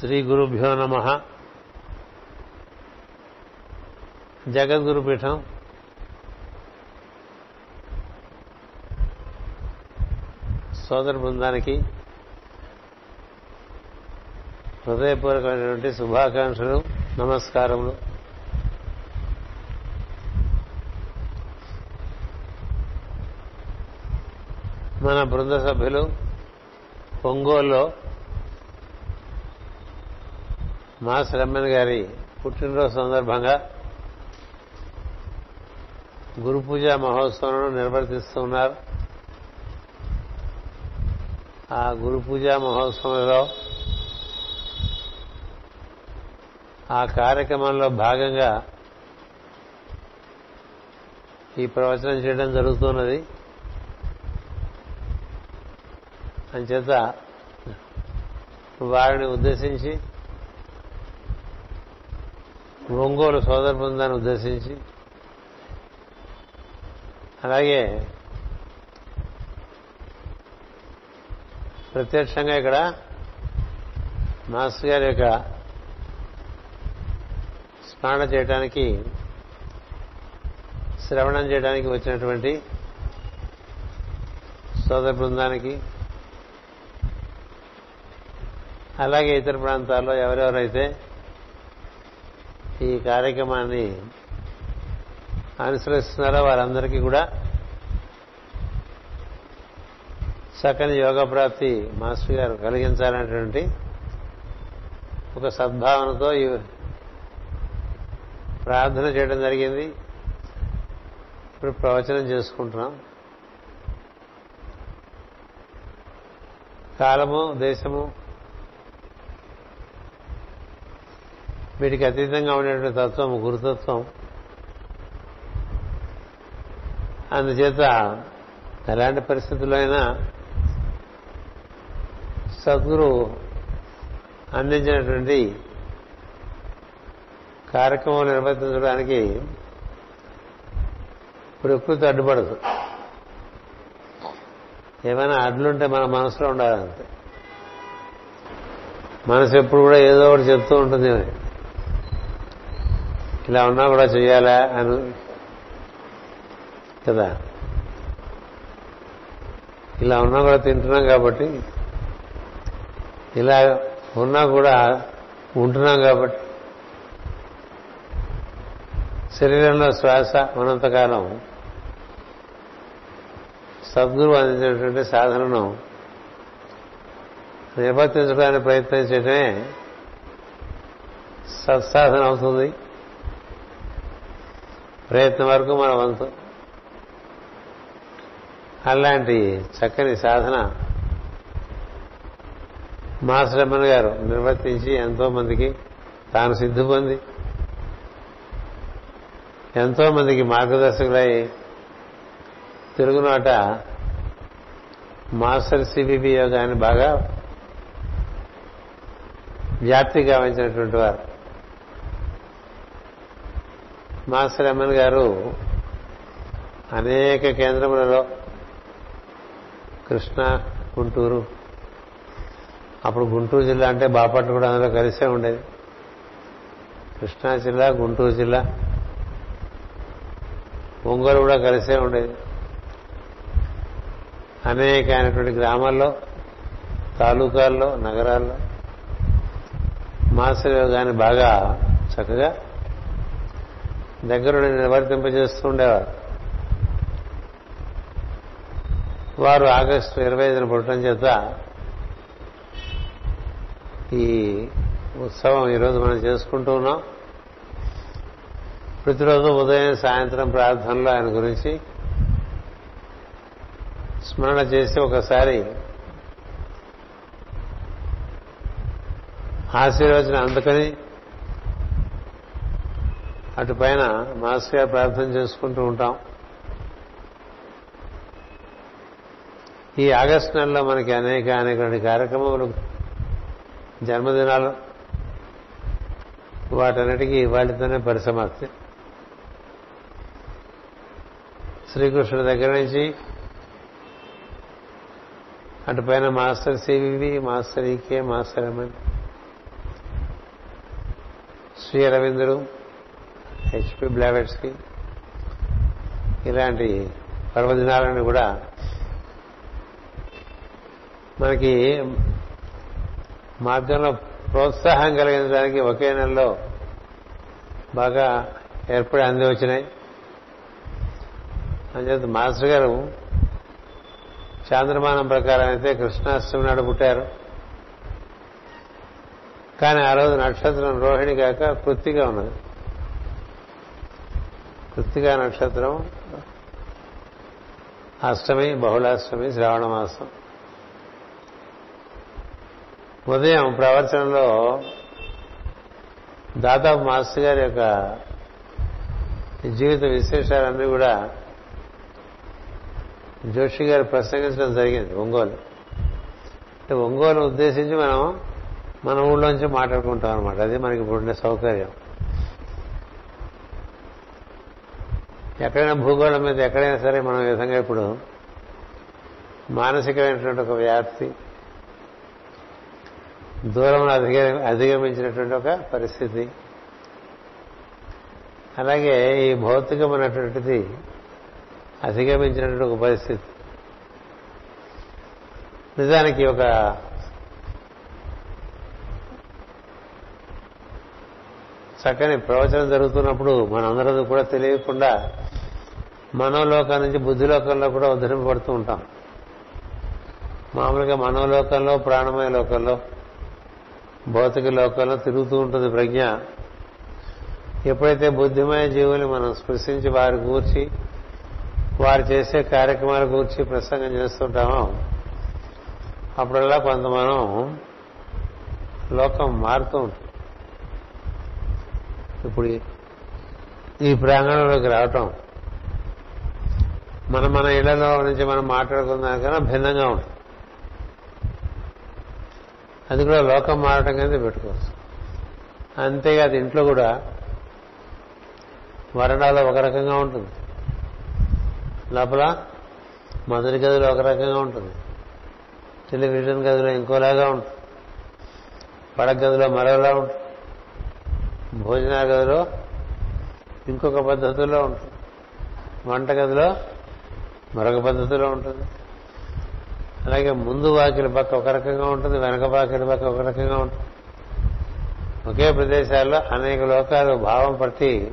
శ్రీ గురుభ్యో నమ. జగద్గురుపీఠం. సోదర బృందానికి హృదయపూర్వకమైనటువంటి శుభాకాంక్షలు నమస్కారములు. మన బృంద సభ్యులు ఒంగోలులో మా శ్రమణ్ గారి పుట్టినరోజు సందర్భంగా గురు పూజ మహోత్సవం నిర్వర్తిస్తున్నారు ఆ గురు పూజ మహోత్సవంలో ఆ కార్యక్రమంలో భాగంగా ఈ ప్రవచనం చేయడం జరుగుతున్నది. అంచేత వారిని ఉద్దేశించి ఒంగోలు సోదర బృందాన్ని ఉద్దేశించి. అలాగే ప్రత్యక్షంగా ఇక్కడ మాస్టర్ గారి యొక్క స్మరణ చేయడానికి శ్రవణం చేయడానికి వచ్చినటువంటి సోదర బృందానికి అలాగే ఇతర ప్రాంతాల్లో ఎవరెవరైతే ఈ కార్యక్రమాన్ని అనుసరిస్తున్నారో వారందరికీ కూడా? చక్కని యోగ ప్రాప్తి మాస్టర్ గారు కలిగించాలనేటువంటి ఒక సద్భావనతో ఈ ప్రార్థన చేయడం జరిగింది. ఇప్పుడు ప్రవచనం చేసుకుంటున్నాం. కాలము దేశము వీటికి అతీతంగా ఉండేటువంటి తత్వం గురుతత్వం. అందుచేత ఎలాంటి పరిస్థితుల్లో అయినా సద్గురు అందించినటువంటి కార్యక్రమం నిర్వర్తించడానికి ప్రకృతి అడ్డుపడదు. ఏమైనా అడ్లుంటే మన మనసులో ఉండాలంతే. మనసు ఎప్పుడు కూడా ఏదో ఒకటి చెప్తూ ఉంటుంది ఇలా ఉన్నా కూడా చేయాలా అని కదా? ఇలా ఉన్నా కూడా తింటున్నాం కాబట్టి ఇలా ఉన్నా కూడా ఉంటున్నాం కాబట్టి శరీరంలో శ్వాస ఉన్నంతకాలం సద్గురు అందించినటువంటి సాధనను నిర్వర్తించడానికి ప్రయత్నం చేయడమే సత్సాధన అవుతుంది. ప్రయత్నం వరకు మన వంతు అలాంటి చక్కని సాధన మాస్టర్ మాస్టరమ్మన్ గారు నిర్వర్తించి ఎంతో మందికి తాను సిద్ధి పొంది ఎంతో మందికి మార్గదర్శకులై తిరుగునాట మాస్టర్ సిబిబి యోగాన్ని బాగా వ్యాప్తి గావించినటువంటి వారు. మాస్టర్ ఎమ్మెన్ గారు అనేక కేంద్రములలో కృష్ణ గుంటూరు అప్పుడు గుంటూరు జిల్లా అంటే బాపట్ల కూడా అందులో కలిసే ఉండేది. కృష్ణా జిల్లా గుంటూరు జిల్లా ఒంగోలు కూడా కలిసే ఉండేది. అనేకమైనటువంటి గ్రామాల్లో తాలూకాల్లో నగరాల్లో మాస్టర్ గారిని బాగా చక్కగా దగ్గరుండి నివర్తింపజేస్తూ ఉండేవారు వారు ఆగస్టు ఇరవై ఐదున పుట్టడం చేత ఈ ఉత్సవం ఈరోజు మనం చేసుకుంటూ ఉన్నాం. ప్రతిరోజు ఉదయం సాయంత్రం ప్రార్థనలో ఆయన గురించి స్మరణ చేసి ఒకసారి ఆశీర్వచనం అందుకని అటు పైన మాస్టర్ గారు ప్రార్థన చేసుకుంటూ ఉంటాం. ఈ ఆగస్టు నెలలో మనకి అనేక అనేక కార్యక్రమములు జన్మదినాలు వాటన్నిటికీ వాటితోనే పరిసమాప్తి. శ్రీకృష్ణుడి దగ్గర నుంచి అటు పైన master CVV master EK master MN Sri అరవిందుడు HP Blavatsky ఇలాంటి పర్వదినాలను కూడా మనకి మార్గంలో ప్రోత్సాహం కలిగించడానికి ఒకే నెలలో బాగా ఏర్పడి అంది వచ్చినాయి. అంచేత మాస్టర్ గారు చాంద్రమానం ప్రకారం అయితే కృష్ణాష్టమి నాడు పుట్టారు. కానీ ఆ రోజు నక్షత్రం రోహిణి కాక కృత్తిగా ఉన్నది. కృత్తికా నక్షత్రం అష్టమి బహుళాష్టమి శ్రావణ మాసం. ఉదయం ప్రవచనంలో దాదాపు మాస్టర్ గారి యొక్క జీవిత విశేషాలన్నీ కూడా జోషి గారు ప్రసంగించడం జరిగింది ఒంగోలు. అంటే ఒంగోలు ఉద్దేశించి మనం మన ఊళ్ళోంచి మాట్లాడుకుంటాం అనమాట అది మనకి ఇప్పుడు సౌకర్యం. ఎక్కడైనా భూగోళం మీద ఎక్కడైనా సరే మనం విధంగా ఇప్పుడు మానసికమైనటువంటి ఒక వ్యాప్తి దూరం అధిగ అధిగమించినటువంటి ఒక పరిస్థితి. అలాగే ఈ భౌతికమైనటువంటిది అధిగమించినటువంటి ఒక పరిస్థితి. నిజానికి ఒక చక్కని ప్రవచనం జరుగుతున్నప్పుడు మనందరం కూడా తెలియకుండా మనోలోకం నుంచి బుద్ధిలోకంలో కూడా ఉద్ధరింపబడుతూ ఉంటాం. మామూలుగా మనోలోకంలో ప్రాణమయ లోకంలో భౌతిక లోకంలో తిరుగుతూ ఉంటుంది ప్రజ్ఞ. ఎప్పుడైతే బుద్ధిమయ జీవుని మనం స్పృశించి వారి గూర్చి వారు చేసే కార్యక్రమాల గురించి ప్రసంగం చేస్తుంటామో అప్పుడల్లా కొంత మనం లోకం మారుతూ ఉంటుంది. ఇప్పుడు ఈ ప్రాంగణంలోకి రావటం మన మన ఇళ్ళలో నుంచి మనం మాట్లాడుకున్న కన్నా భిన్నంగా ఉంటుంది. అది కూడా లోకం మారటం కింద పెట్టుకోవచ్చు. అంతేకాదు ఇంట్లో కూడా వరణాలు ఒక రకంగా ఉంటుంది. లోపల మొదటి గదిలో ఒక రకంగా ఉంటుంది. టెలివిజన్ గదిలో ఇంకోలాగా ఉంటుంది. పడక గదిలో మరోలా ఉంటుంది. భోజన గదిలో ఇంకొక పద్ధతుల్లో ఉంటుంది. వంట గదిలో మరొక పద్ధతిలో ఉంటుంది. అలాగే ముందు వాకిలి పక్క ఒక రకంగా ఉంటుంది వెనక వాకిలి పక్క ఒక రకంగా ఉంటుంది. ఒకే ప్రదేశాల్లో అనేక లోకాలు భావం పట్టి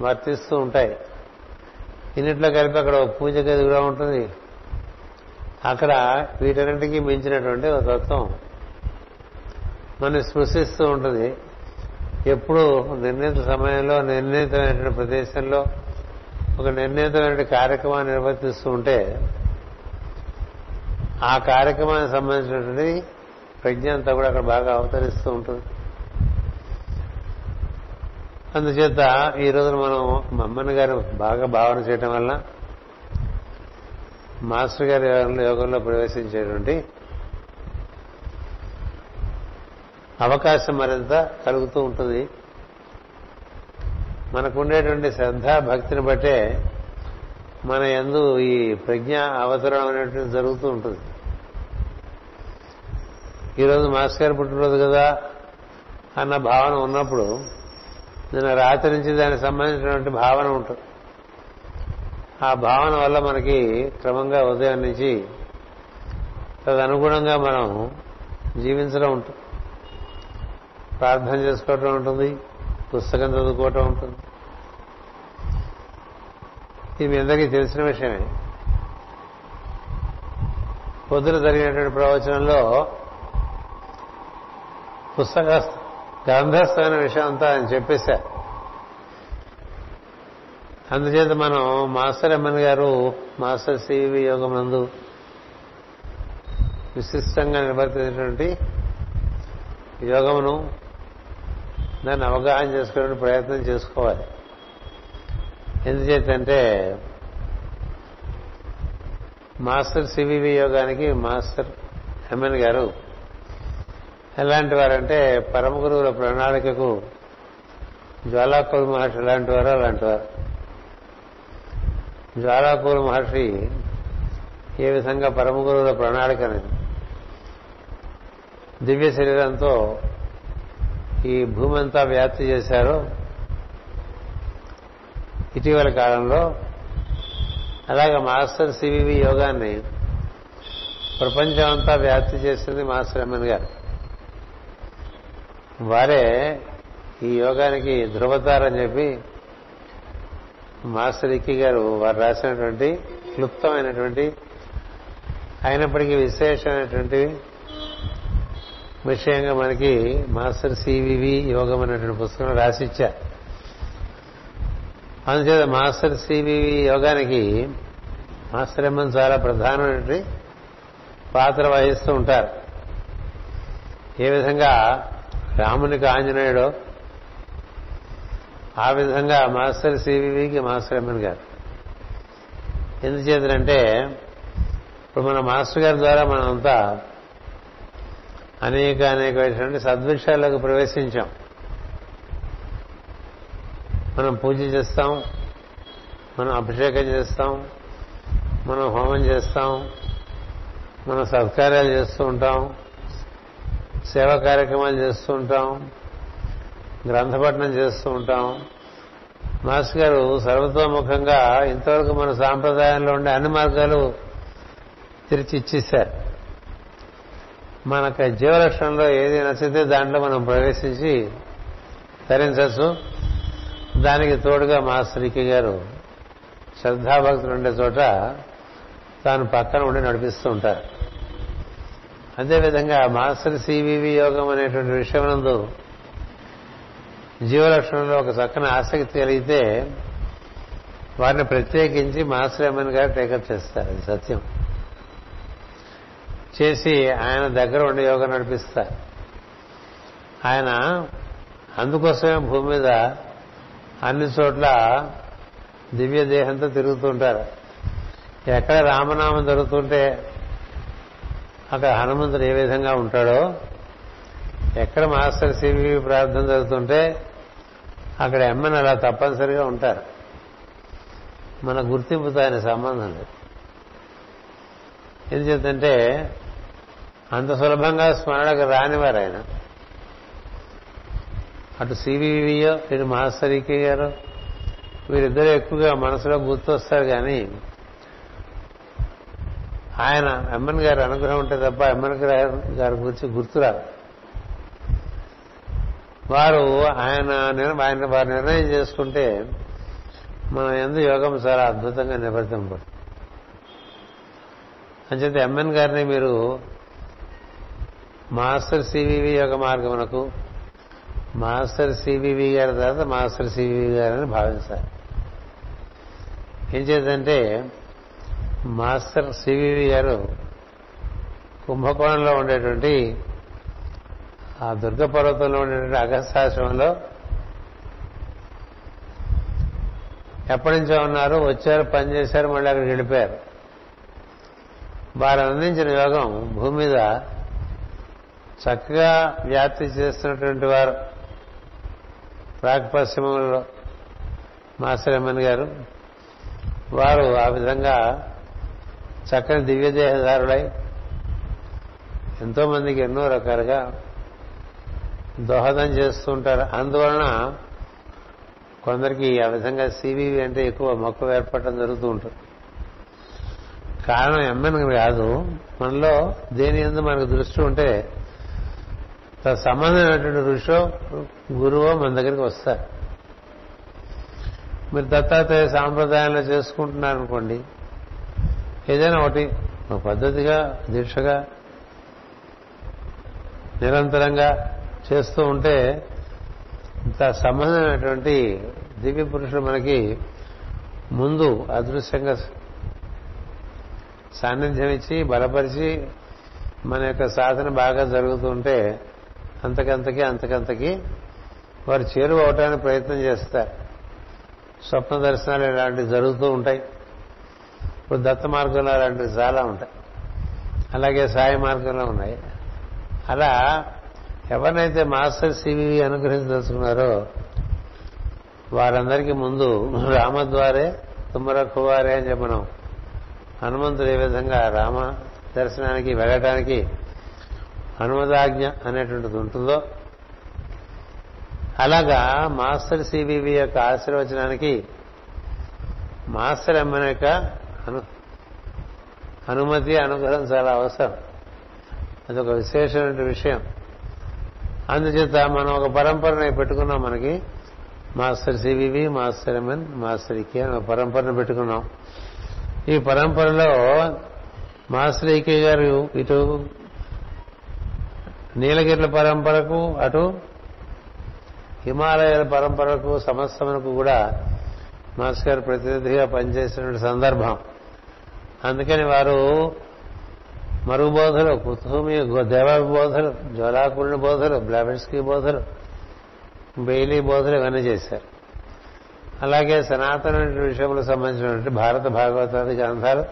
వర్తిస్తూ ఉంటాయి. ఇన్నిట్లో కలిపి అక్కడ ఒక పూజ గది కూడా ఉంటుంది. అక్కడ వీటన్నింటికి మించినటువంటి ఒక తత్వం మనం స్పృశిస్తూ ఉంటుంది. ఎప్పుడు నిర్ణీత సమయంలో నిర్ణీతమైనటువంటి ప్రదేశంలో ఒక నిర్ణీతమైన కార్యక్రమాన్ని నిర్వర్తిస్తూ ఉంటే ఆ కార్యక్రమానికి సంబంధించినటువంటి ప్రజ్ఞ అంతా కూడా అక్కడ బాగా అవతరిస్తూ ఉంటుంది. అందుచేత ఈ రోజున మనం మమ్మన్ గారు బాగా భావన చేయటం వల్ల మాస్టర్ గారి యోగంలో ప్రవేశించేటువంటి అవకాశం మరింత కలుగుతూ ఉంటుంది. మనకుండేటువంటి శ్రద్ధ భక్తిని బట్టే మన ఎందు ఈ ప్రజ్ఞ అవసరం అనేటువంటి జరుగుతూ ఉంటుంది. ఈరోజు మాస్టర్ గారు పుట్టినరోజు కదా అన్న భావన ఉన్నప్పుడు నిన్న రాత్రి నుంచి దానికి సంబంధించినటువంటి భావన ఉంటుంది. ఆ భావన వల్ల మనకి క్రమంగా ఉదయం నుంచి తదనుగుణంగా మనం జీవించడం ఉంటుంది. ప్రార్థన చేసుకోవటం ఉంటుంది. పుస్తకం చదువుకోవటం ఉంటుంది. ఇది మీ అందరికీ తెలిసిన విషయమే. పొద్దున జరిగినటువంటి ప్రవచనంలో పుస్తక గంధస్థమైన విషయం అంతా ఆయన చెప్పేశారు. అందుచేత మనం మాస్టర్ ఎమ్మెన్ గారు మాస్టర్ సివి యోగం నందు విశిష్టంగా నిర్వర్తించినటువంటి యోగమును దాన్ని అవగాహన చేసుకునే ప్రయత్నం చేసుకోవాలి. ఎందుచేతంటే మాస్టర్ సివివి యోగానికి మాస్టర్ ఎంఎన్ గారు ఎలాంటి వారంటే పరమ గురువుల ప్రణాళికకు జ్వాలాకూరు మహర్షి ఎలాంటి వారు అలాంటి వారు. జ్వాలాకూరు మహర్షి ఏ విధంగా పరమ గురువుల ప్రణాళికని దివ్య శరీరంతో ఈ భూమి అంతా వ్యాప్తి చేశారో ఇటీవల కాలంలో అలాగే మాస్టర్ సివివి యోగాన్ని ప్రపంచం అంతా వ్యాప్తి చేసింది మాస్టర్ అమ్మన్ గారు. వారే ఈ యోగానికి ధృవతారని చెప్పి మాస్టర్ ఇక్కి గారు వారు రాసినటువంటి క్లుప్తమైనటువంటి అయినప్పటికీ విశేషమైనటువంటి విషయంగా మనకి మాస్టర్ సివివి యోగం అనేటువంటి పుస్తకం రాసిచ్చారు. అందుచేత మాస్టర్ సివివి యోగానికి మాస్టర్ ఎమ్మన్ చాలా ప్రధానమైనటువంటి పాత్ర వహిస్తూ ఉంటారు. ఏ విధంగా రామునికి ఆంజనేయుడు ఆ విధంగా మాస్టర్ సివివికి మాస్టర్ ఎమ్మన్ గారు. ఎందుచేతనంటే ఇప్పుడు మన మాస్టర్ గారి ద్వారా మనమంతా అనేక అనేకమైనటువంటి సద్విషయాల్లోకి ప్రవేశించాం. మనం పూజ చేస్తాం మనం అభిషేకం చేస్తాం మనం హోమం చేస్తాం మనం సత్కార్యాలు చేస్తూ ఉంటాం సేవా కార్యక్రమాలు చేస్తూ ఉంటాం గ్రంథపఠనం చేస్తూ ఉంటాం. మాస్ గారు సర్వతోముఖంగా ఇంతవరకు మన సాంప్రదాయంలో ఉండే అన్ని మార్గాలు తెరిచి ఇచ్చేశారు. మనకు జీవలక్షణంలో ఏది నచ్చితే దాంట్లో మనం ప్రవేశించి ధరించచ్చు దానికి తోడుగా మాస్టరికి గారు శ్రద్ధాభక్తులు ఉండే చోట తాను పక్కన ఉండి నడిపిస్తూ ఉంటారు. అదేవిధంగా మాస్టర్ సివివి యోగం అనేటువంటి విషయమునందు జీవలక్షణంలో ఒక చక్కని ఆసక్తి కలిగితే వారిని ప్రత్యేకించి మాస్టర్ ఎమ్మెన్ గారు టేకప్ చేస్తారు. అది సత్యం. చేసి ఆయన దగ్గర ఉండి యోగం నడిపిస్తారు ఆయన అందుకోసమే భూమి మీద అన్ని చోట్ల దివ్య దేహంతో తిరుగుతుంటారు ఎక్కడ రామనామం జరుగుతుంటే అక్కడ హనుమంతుడు ఏ విధంగా ఉంటాడో ఎక్కడ మాస్టర్ సివి ప్రార్థన జరుగుతుంటే అక్కడ ఎమ్మని అలా తప్పనిసరిగా ఉంటారు. మన గుర్తింపుతో ఆయన సంబంధం లేదు. ఎందుచేతంటే అంత సులభంగా స్మరణకు రానివారు ఆయన అటు సివివియో ఇటు మాస్టర్ ఈకే గారు వీరిద్దరూ ఎక్కువగా మనసులో గుర్తొస్తారు కానీ ఆయన ఎమ్మన్ గారి అనుగ్రహం ఉంటే తప్ప ఎమ్మన్ గారి గురించి గుర్తురారు వారు ఆయన ఆయన వారు నిర్ణయం చేసుకుంటే మనం ఎందు యోగం చాలా అద్భుతంగా నిబద్ధపడుతుంది అంచేత ఎంఎన్ గారిని మీరు మాస్టర్ సివివి యొక్క మార్గమునకు మాస్టర్ సివివి గారి తర్వాత మాస్టర్ సివివి గారని భావించాలి. ఏం చేద్దంటే మాస్టర్ సివివి గారు కుంభకోణంలో ఉండేటువంటి ఆ దుర్గ పర్వతంలో ఉండేటువంటి అగస్తాశ్రమంలో ఎప్పటి నుంచో ఉన్నారు వచ్చారు పనిచేశారు మళ్ళీ అక్కడికి వెళ్ళిపోయారు. వారు అందించిన యోగం భూమి మీద చక్కగా వ్యాప్తి చేస్తున్నటువంటి వారు ప్రాక్ పశ్చిమంలో మాస్టర్ ఎమ్మన్ గారు. వారు ఆ విధంగా చక్కని దివ్యదేహదారులై ఎంతో మందికి ఎన్నో రకాలుగా దోహదం చేస్తూ ఉంటారు అందువలన కొందరికి ఆ విధంగా సివివి అంటే ఎక్కువ మక్కువ ఏర్పడటం జరుగుతూ ఉంటుంది. కారణం ఎమ్మెన్ కాదు. మనలో దేని ఎందు మనకు దృష్టి ఉంటే సంబంధమైనటువంటి ఋషో గురువో మన దగ్గరికి వస్తారు. మీరు దత్తాత్రేయ సాంప్రదాయంలో చేసుకుంటున్నారనుకోండి ఏదైనా ఒకటి ఒక పద్ధతిగా దీక్షగా నిరంతరంగా చేస్తూ ఉంటే ఇంత సంబంధమైనటువంటి దివ్య పురుషుడు మనకి ముందు అదృశ్యంగా సాన్నిధ్యం ఇచ్చి బలపరిచి మన యొక్క సాధన బాగా జరుగుతుంటే అంతకంతకి అంతకంతకి వారు చేరువవటానికి ప్రయత్నం చేస్తారు. స్వప్న దర్శనాలు ఇలాంటివి జరుగుతూ ఉంటాయి. ఇప్పుడు దత్త మార్గంలో అలాంటివి చాలా ఉంటాయి. అలాగే సాయి మార్గంలో ఉన్నాయి. అలా ఎవరినైతే మాస్టర్ సివివి అనుగ్రహించదలుచుకున్నారో వారందరికీ ముందు రామద్వారే తుమ్మరక్కువారే అని చెప్పి మనం హనుమంతుడు ఏ విధంగా రామ దర్శనానికి వెళ్ళటానికి హనుమదాజ్ఞ అనేటువంటిది ఉంటుందో? అలాగా మాస్టర్ సిబివి యొక్క ఆశీర్వచనానికి మాస్టర్ ఎమ్మన యొక్క అనుమతి అనుగ్రహం చాలా అవసరం. అదొక విశేషమైన విషయం. అందుచేత మనం ఒక పరంపరని పెట్టుకున్నాం మనకి. Master CVV master MN master EK అని ఒక పరంపరను పెట్టుకున్నాం. ఈ పరంపరలో మాస్టర్ ఈకే గారు ఇటు నీలగిరిల పరంపరకు అటు హిమాలయాల పరంపరకు సమస్తమునకు కూడా మాస్టర్ గారు ప్రతినిధిగా పనిచేసినటువంటి సందర్భం. అందుకని వారు మరుగు బోధలు కుతుమి దేవ బోధలు జ్వలాకుళ్ళ బోధలు బ్లాబెట్స్కి బోధలు బెయిలీ బోధలు ఇవన్నీ చేశారు. అలాగే సనాతన విషయములకు సంబంధించినటువంటి భారత భాగవతాది గ్రంథాలు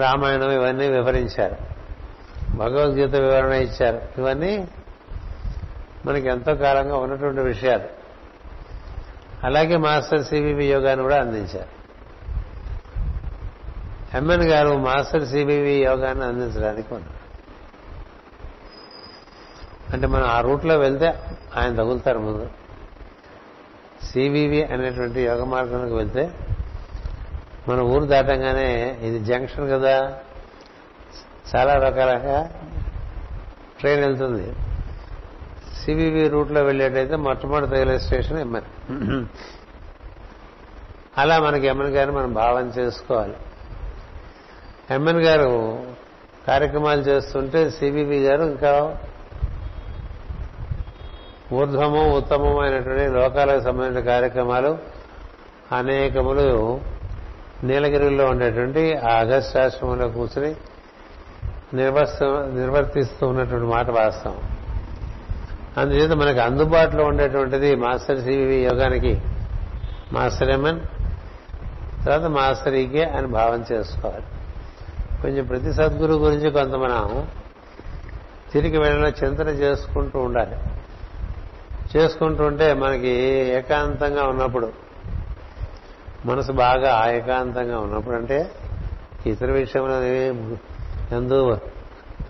రామాయణం ఇవన్నీ వివరించారు. భగవద్గీత వివరణ ఇచ్చారు. ఇవన్నీ మనకి ఎంతో కాలంగా ఉన్నటువంటి విషయాలు. అలాగే మాస్టర్ సిబివి యోగాన్ని కూడా అందించారు. ఎంఎన్ గారు మాస్టర్ సిబివి యోగాన్ని అందించడానికి ఉన్నారు. అంటే మనం ఆ రూట్లో వెళ్తే ఆయన తగులుతారు ముందు. సివివి అనేటువంటి యోగ మార్గానికి వెళ్తే మన ఊరు దాటంగానే ఇది జంక్షన్ కదా చాలా రకాలుగా ట్రైన్ వెళ్తుంది. సివివి రూట్లో వెళ్ళేటైతే మొట్టమొదటి రైల్వే స్టేషన్ ఎమ్మెన్ అలా మనకి ఎమ్మెన్ గారిని మనం భావన చేసుకోవాలి. ఎమ్మెన్ గారు కార్యక్రమాలు చేస్తుంటే సిబిబి గారు ఇంకా ఊర్ధ్వము ఉత్తమమైనటువంటి అయినటువంటి లోకాలకు సంబంధించిన కార్యక్రమాలు అనేకములు నీలగిరిలో ఉండేటువంటి ఆగస్ట్ ఆశ్రమంలో కూర్చుని నిర్వర్తిస్తూ ఉన్నటువంటి మాట వాస్తవం. అందుచేత మనకు అందుబాటులో ఉండేటువంటిది మాస్టర్ సివి యోగానికి మాస్టర్ ఎంఎన్ తర్వాత మాస్టర్ ఈకే అని భావం చేసుకోవాలి. కొంచెం ప్రతి సద్గురు గురించి కొంత మనం తిరిగి వెళ్ళిన చింతన చేసుకుంటూ ఉండాలి. చేసుకుంటుంటే మనకి ఏకాంతంగా ఉన్నప్పుడు మనసు బాగా ఏకాంతంగా ఉన్నప్పుడు అంటే ఇతర విషయంలో ఎందు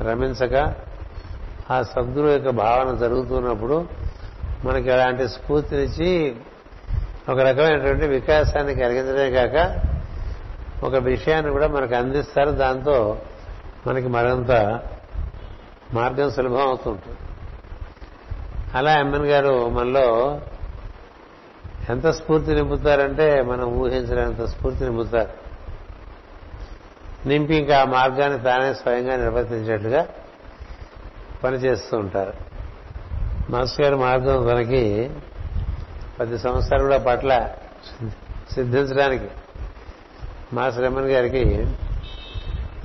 రమించక ఆ సద్గురు యొక్క భావన జరుగుతున్నప్పుడు మనకి అలాంటి స్ఫూర్తినిచ్చి ఒక రకమైనటువంటి వికాసాన్ని కలిగించడమే కాక ఒక విషయాన్ని కూడా మనకు అందిస్తారు. దాంతో మనకి మరింత మార్గం సులభం అవుతుంటుంది అలా ఎమ్మెన్ గారు మనలో ఎంత స్ఫూర్తి నింపుతారంటే మనం ఊహించలేనంత స్ఫూర్తి నింపుతారు. నింపి ఇంకా ఆ మార్గాన్ని తానే స్వయంగా నిర్వర్తించేట్లుగా పనిచేస్తూ ఉంటారు. మాస్టర్ గారి మార్గం తనకి పది సంవత్సరాలు కూడా పట్ల సిద్ధించడానికి మాస్ రమణ్ గారికి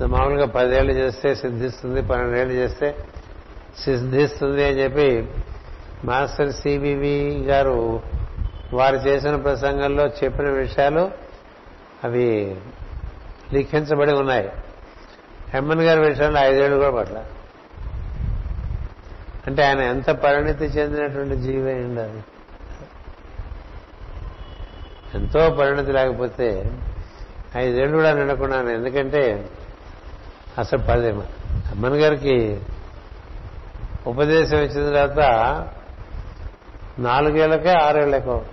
మామూలుగా పదేళ్ళు చేస్తే సిద్ధిస్తుంది పన్నెండేళ్ళు చేస్తే సిద్ధిస్తుంది అని చెప్పి మాస్టర్ సిబివి గారు వారు చేసిన ప్రసంగంలో చెప్పిన విషయాలు అవి లిఖించబడి ఉన్నాయి. హెమ్మన్ గారి విషయంలో ఐదేళ్ళు కూడా పట్ల. అంటే ఆయన ఎంత పరిణితి చెందినటువంటి జీవి ఉండాలి? అది ఎంతో పరిణతి లేకపోతే ఐదేళ్ళు కూడా నిండకున్నాను ఎందుకంటే అసలు పది అమ్మన్ గారికి ఉపదేశం ఇచ్చిన తర్వాత నాలుగేళ్ళకే ఆరేళ్ళకో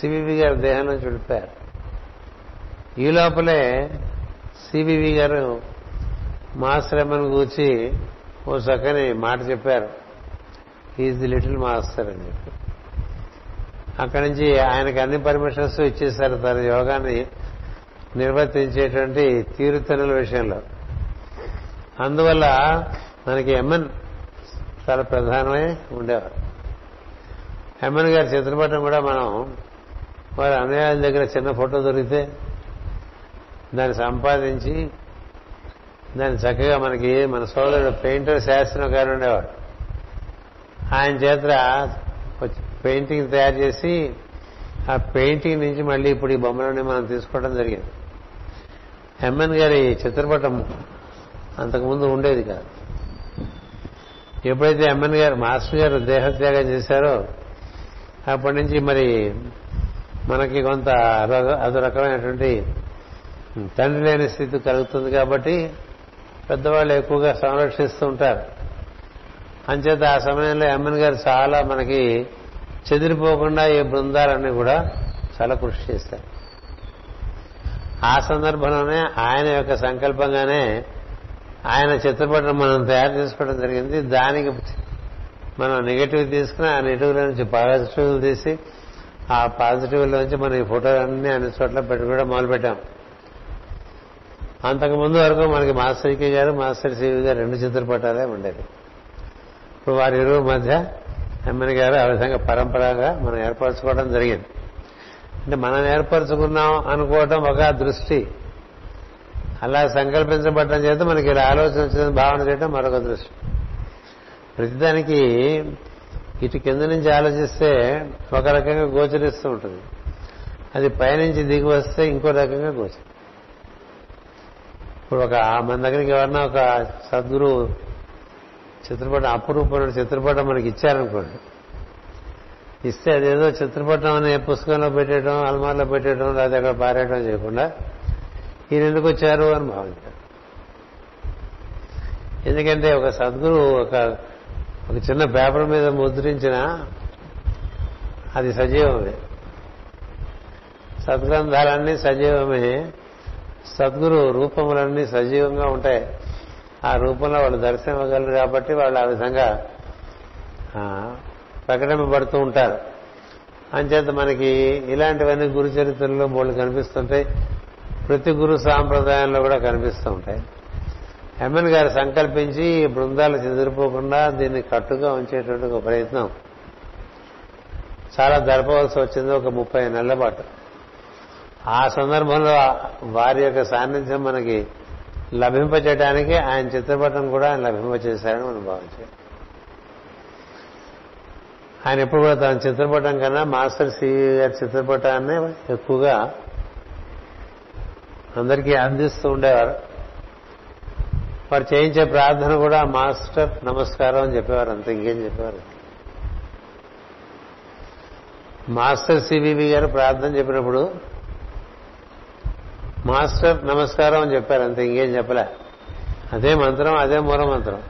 సివివి గారు దేహం నుంచి విడిపారు ఈ లోపలే సివివి గారు మాస్టర్ అమ్మని కూర్చి ఓ చక్కని మాట చెప్పారు. ఈజ్ ది లిటిల్ మాస్టర్ అని చెప్పి. అక్కడి నుంచి ఆయనకు అన్ని పర్మిషన్స్ ఇచ్చేశారు తన యోగాన్ని నిర్వర్తించేటువంటి తీరుతనుల విషయంలో. అందువల్ల మనకి ఎమ్మెన్ చాలా ప్రధానమై ఉండేవారు. ఎమ్మెన్ గారి చిత్రపటం కూడా మనం వారి అన్నయాల దగ్గర చిన్న ఫోటో దొరికితే దాన్ని సంపాదించి దాన్ని చక్కగా మనకి మన సోదరుడు పెయింటర్ శాస్త్రం గారు ఉండేవాడు. ఆయన చేత పెయింటింగ్ తయారు చేసి ఆ పెయింటింగ్ నుంచి మళ్ళీ ఇప్పుడు ఈ బొమ్మలని మనం తీసుకోవడం జరిగింది. ఎంఎన్ గారి చిత్రపటం అంతకుముందు ఉండేది కాదు. ఎప్పుడైతే ఎంఎన్ గారు మాస్టర్ గారు దేహత్యాగం చేశారో అప్పటి నుంచి మరి మనకి కొంత అదో రకమైనటువంటి తండ్రి లేని స్థితి కలుగుతుంది కాబట్టి పెద్దవాళ్ళు ఎక్కువగా సంరక్షిస్తూ ఉంటారు. అంచేత ఆ సమయంలో ఎమ్మెన్ గారు చాలా మనకి చెదిరిపోకుండా ఈ బృందాలన్నీ కూడా చాలా కృషి చేశారు ఆ సందర్భంలోనే ఆయన యొక్క సంకల్పంగానే ఆయన చిత్రపటం మనం తయారు చేసుకోవడం జరిగింది. దానికి మనం నెగటివ్ తీసుకుని ఆ నెగిటివ్ నుంచి పాజిటివ్ తీసి ఆ పాజిటివ్ నుంచి మనం ఈ ఫోటోలన్నీ అన్ని చోట్ల పెట్టుకోవడం మొదలుపెట్టాం. అంతకుముందు వరకు మనకి మాస్టర్ కే గారు మాస్టర్ సివి గారు రెండు చిత్రపటాలే ఉండేది ఇప్పుడు వారి ఇరువు మధ్య ఎమ్మెన్ గారు ఆ విధంగా పరంపరగా మనం ఏర్పరచుకోవడం జరిగింది. అంటే మనం ఏర్పరచుకున్నాం అనుకోవటం ఒక దృష్టి. అలా సంకల్పించబడటం చేత మనకి ఇలా ఆలోచన వచ్చిందని భావన చేయడం మరొక దృష్టి. ప్రతిదానికి ఇటు కింద నుంచి ఆలోచిస్తే ఒక రకంగా గోచరిస్తూ ఉంటుంది. అది పైనుంచి దిగి వస్తే ఇంకో రకంగా గోచరి ఇప్పుడు ఒక మన దగ్గరికి ఎవరన్నా ఒక సద్గురు చిత్రపటం అపురూపమైన చిత్రపటం మనకి ఇచ్చారనుకోండి. ఇస్తే అదేదో చిత్రపటం అనే పుస్తకంలో పెట్టేయడం అల్మార్లో పెట్టేయడం లేదా అక్కడ పారేయడం చేయకుండా ఈయన ఎందుకు వచ్చారు అని భావించారు. ఎందుకంటే ఒక సద్గురు ఒక ఒక చిన్న పేపర్ మీద ముద్రించిన అది సజీవమే. సద్గ్రంథాలన్నీ సజీవమే. సద్గురు రూపములన్నీ సజీవంగా ఉంటాయి. ఆ రూపంలో వాళ్ళు దర్శనం ఇవ్వగలరు కాబట్టి వాళ్ళు ఆ విధంగా ప్రకటింపబడుతూ ఉంటారు. అంచేత మనకి ఇలాంటివన్నీ గురు చరిత్రలో బోళ్ళు కనిపిస్తుంటాయి ప్రతి గురు సాంప్రదాయంలో కూడా కనిపిస్తూ ఉంటాయి. ఎమ్మెన్ గారు సంకల్పించి ఈ బృందాలు చెదిరిపోకుండా దీన్ని కట్టుగా ఉంచేటువంటి ఒక ప్రయత్నం. చాలా జరపవలసి వచ్చింది ఒక ముప్పై నెలల పాటు. ఆ సందర్భంలో వారి యొక్క సాన్నిధ్యం మనకి లభింపచేయడానికి ఆయన చిత్రపటం కూడా ఆయన లభింపచేశారని మనం భావించాం. ఆయన ఎప్పుడు కూడా తన చిత్రపటం కన్నా మాస్టర్ సివి గారి చిత్రపటాన్ని ఎక్కువగా అందరికీ అందిస్తూ ఉండేవారు. వారు చేయించే ప్రార్థన కూడా మాస్టర్ నమస్కారం అని చెప్పేవారు అంత ఇంకేం చెప్పేవారు. మాస్టర్ సివివి గారు ప్రార్థన చెప్పినప్పుడు మాస్టర్ నమస్కారం అని చెప్పారు అంతే ఇంకేం చెప్పలే. అదే మంత్రం అదే మూల మంత్రం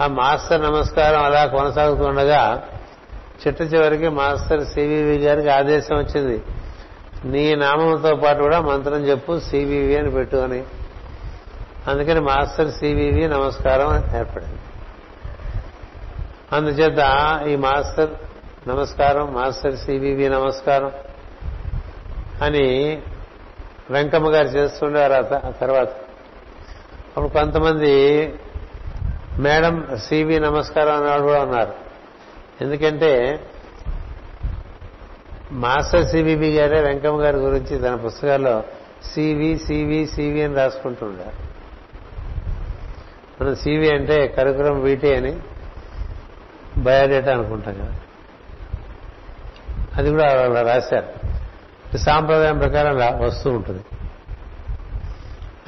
ఆ మాస్టర్ నమస్కారం అలా కొనసాగుతుండగా చిట్ట చివరికి మాస్టర్ సివివి గారికి ఆదేశం వచ్చింది. నీ నామంతో పాటు కూడా మంత్రం చెప్పు సివివి అని పెట్టు అని. అందుకని మాస్టర్ సివివి నమస్కారం ఏర్పడింది. అందుచేత ఈ మాస్టర్ నమస్కారం మాస్టర్ సివివి నమస్కారం అని వెంకమ్మ గారు చేస్తుండేవారు ఆ తర్వాత. అప్పుడు కొంతమంది మేడం సివి నమస్కారం అన్నాడు కూడా ఉన్నారు. ఎందుకంటే మాస్టర్ సివిబి గారే వెంకమ్మ గారి గురించి తన పుస్తకాల్లో సివి సివి సివి అని రాసుకుంటుండారు మనం సివి అంటే కరికులం వీటి అని బయోడేటా అనుకుంటాం కదా. అది కూడా వాళ్ళు రాశారు. సాంప్రదాయం ప్రకారం వస్తూ ఉంటుంది.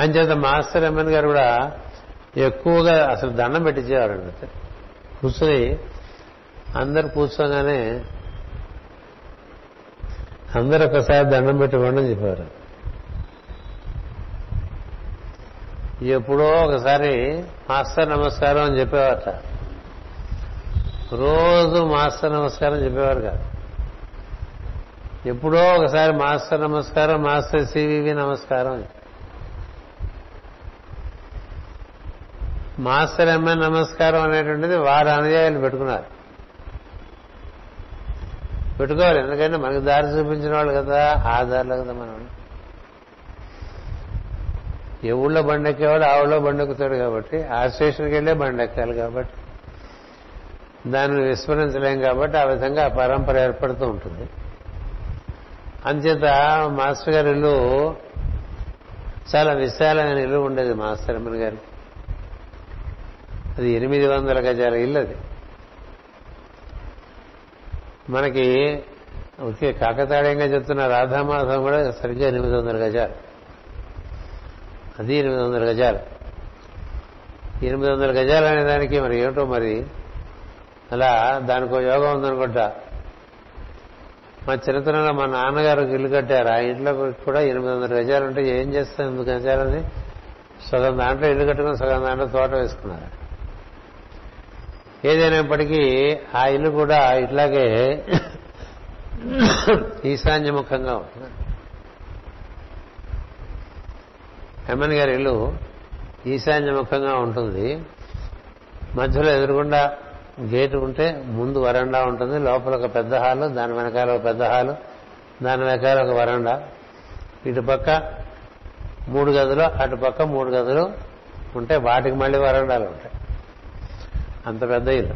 అంచేత మాస్టర్ ఎమ్మెన్ గారు కూడా ఎక్కువగా అసలు దండం పెట్టించేవారండి కూర్చొని అందరు కూర్చోగానే అందరు ఒకసారి దండం పెట్టుకోండి అని చెప్పారు ఎప్పుడో ఒకసారి మాస్టర్ నమస్కారం అని చెప్పేవారట. రోజు మాస్టర్ నమస్కారం చెప్పేవారు కాదు. ఎప్పుడో ఒకసారి మాస్టర్ నమస్కారం మాస్టర్ సివివి నమస్కారం. మాస్టర్ ఎంఎన్ నమస్కారం అనేటువంటిది వారి అనుయాయులు పెట్టుకున్నారు. పెట్టుకోవాలి ఎందుకంటే మనకు దారి చూపించిన వాళ్ళు కదా ఆ దారిలో కదా మనం ఏ ఊళ్ళో బండెక్కేవాడు ఆ ఊళ్ళో బండెక్కుతాడు కాబట్టి ఆ స్టేషన్కి వెళ్ళే బండెక్కాలి కాబట్టి. దాన్ని విస్మరించలేం కాబట్టి ఆ విధంగా ఆ పరంపర ఏర్పడుతూ ఉంటుంది. అంచేత మాస్టర్ గారి ఇల్లు చాలా విశాలమైన ఇల్లు ఉండేది మాస్టర్ అమ్మన్ గారికి అది ఎనిమిది వందల గజాల ఇల్లు అది. మనకి ఓకే కాకతాళీయంగా చెప్తున్న రాధామాధవం కూడా సరిగ్గా ఎనిమిది వందల గజాలు. అది ఎనిమిది వందల గజాలు. ఎనిమిది వందల గజాలు అనే దానికి మరి ఏమిటో మరి అలా దానికో యోగం ఉందనుకుంటా. మా చిన్నతనంలో మా నాన్నగారు ఇల్లు కట్టారు. ఆ ఇంట్లో కూడా ఎనిమిది వందల గజాలు ఉంటే ఏం చేస్తాం ఎనిమిది గజాలని? సగం దాంట్లో ఇల్లు కట్టుకుని సగం దాంట్లో తోట వేసుకున్నారు. ఏదైనప్పటికీ ఆ ఇల్లు కూడా ఇట్లాగే ఈశాన్యముఖంగా ఉంటుంది ఎమ్మెన్ గారి ఇల్లు ఈశాన్యముఖంగా ఉంటుంది. మధ్యలో ఎదురుగుండా గేటు ఉంటే ముందు వరండా ఉంటుంది లోపల ఒక పెద్ద హాలు దాని వెనకాల ఒక పెద్ద హాలు దాని వెనకాల ఒక వరండా. ఇటు పక్క మూడు గదులు అటు పక్క మూడు గదులు ఉంటే వాటికి మళ్ళీ వరండాలు ఉంటాయి. అంత పెద్ద ఇల్లు.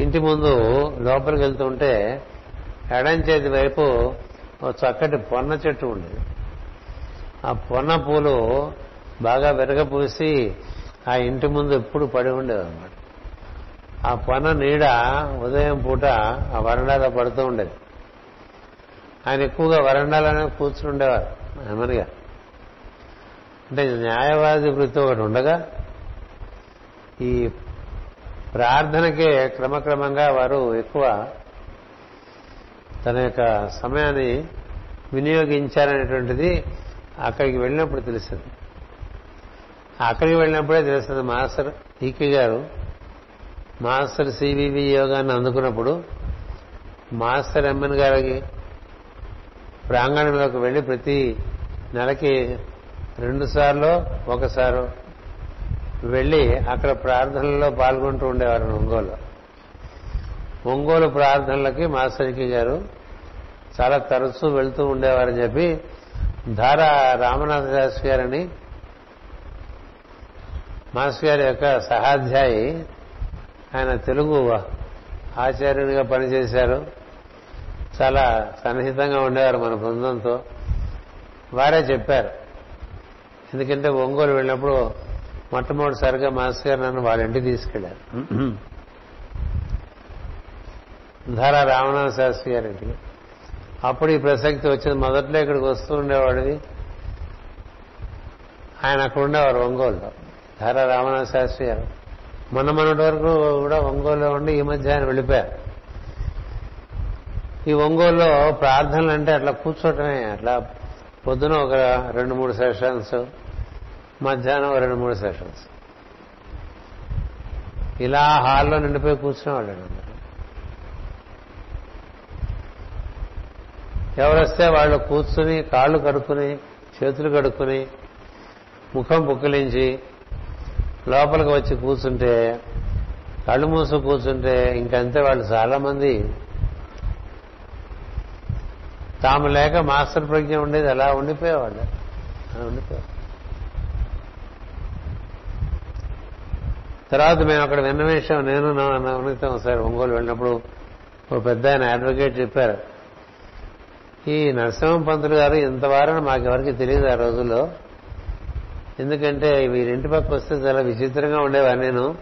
ఇంటి ముందు లోపలికి వెళ్తుంటే ఎడం చేతి వైపు ఒక చక్కటి పొన్న చెట్టు ఉండేది. ఆ పొన్న పూలు బాగా విరగపూసి ఆ ఇంటి ముందు ఎప్పుడు పడి ఉండేవన్నమాట ఆ పొన్న నీడ ఉదయం పూట ఆ వరండాలో పడుతూ ఉండేది. ఆయన ఎక్కువగా వరండాలోనే కూర్చుని ఉండేవారు అమరిగా అంటే న్యాయవాది వృత్తి ఒకటి ఉండగా ఈ ప్రార్థనకే క్రమక్రమంగా వారు ఎక్కువ తన యొక్క సమయాన్ని వినియోగించారనేటువంటిది అక్కడికి వెళ్ళినప్పుడు తెలిసింది అక్కడికి వెళ్ళినప్పుడే తెలిసింది మాస్టర్ ఈకే గారు మాస్టర్ సివివి యోగాన్ని అందుకున్నప్పుడు మాస్టర్ ఎమ్మెన్ గారికి ప్రాంగణంలోకి వెళ్ళి ప్రతి నెలకి రెండు సార్లు ఒకసారి వెళ్ళి అక్కడ ప్రార్థనల్లో పాల్గొంటూ ఉండేవారు ఒంగోలు. ఒంగోలు ప్రార్థనలకి మాస్టర్కి గారు చాలా తరచూ వెళ్తూ ఉండేవారని చెప్పి ధారా రామనాథ శాస్త్రి గారని మాస్టర్ గారి యొక్క సహాధ్యాయి ఆయన తెలుగు ఆచార్యునిగా పనిచేశారు. చాలా సన్నిహితంగా ఉండేవారు మన బృందంతో. వారే చెప్పారు. ఎందుకంటే ఒంగోలు వెళ్ళినప్పుడు మొట్టమొదటిసారిగా మాస్ గారు నన్ను వాళ్ళ ఇంటికి తీసుకెళ్ళారు. ధారా రామనాథ శాస్త్రి గారింటికి అప్పుడు ఈ ప్రసక్తి వచ్చింది. మొదట్లో ఇక్కడికి వస్తూ ఉండేవాడివి ఆయన అక్కడ ఉండేవారు ఒంగోలులో. ధారా రామనాథ శాస్త్రి గారు. మొన్న మొన్నటి వరకు కూడా ఒంగోలులో ఉండి ఈ మధ్య ఆయన వెళ్ళిపోయారు ఈ ఒంగోలులో ప్రార్థనలు అంటే అట్లా కూర్చోటమే అట్లా పొద్దున ఒక రెండు మూడు సెషన్స్ మధ్యాహ్నం రెండు మూడు సెషన్స్. ఇలా హాల్లో నిండిపోయి కూర్చునేవాళ్ళు అందరూ. ఎవరొస్తే వాళ్ళు కూర్చుని కాళ్ళు కడుక్కుని చేతులు కడుక్కుని ముఖం పుక్కిలించి లోపలికి వచ్చి కూర్చుంటే కళ్ళు మూసు కూర్చుంటే ఇంకంతే వాళ్ళు చాలా మంది తాము లేక మాస్టర్ ప్రజ్ఞ ఉండేది అలా ఉండిపోయేవాళ్ళు. అలా ఉండిపోయారు తర్వాత మేము అక్కడ విన్న విషయం నేను నవనీతం ఒకసారి ఒంగోలు వెళ్ళినప్పుడు ఓ పెద్ద ఆయన అడ్వకేట్ చెప్పారు. ఈ నరసింహం పంతులు గారు ఇంతవారని మాకెవరికి తెలియదు ఆ రోజుల్లో. ఎందుకంటే వీరింటి పక్క వస్తే చాలా విచిత్రంగా ఉండేవారు నేను?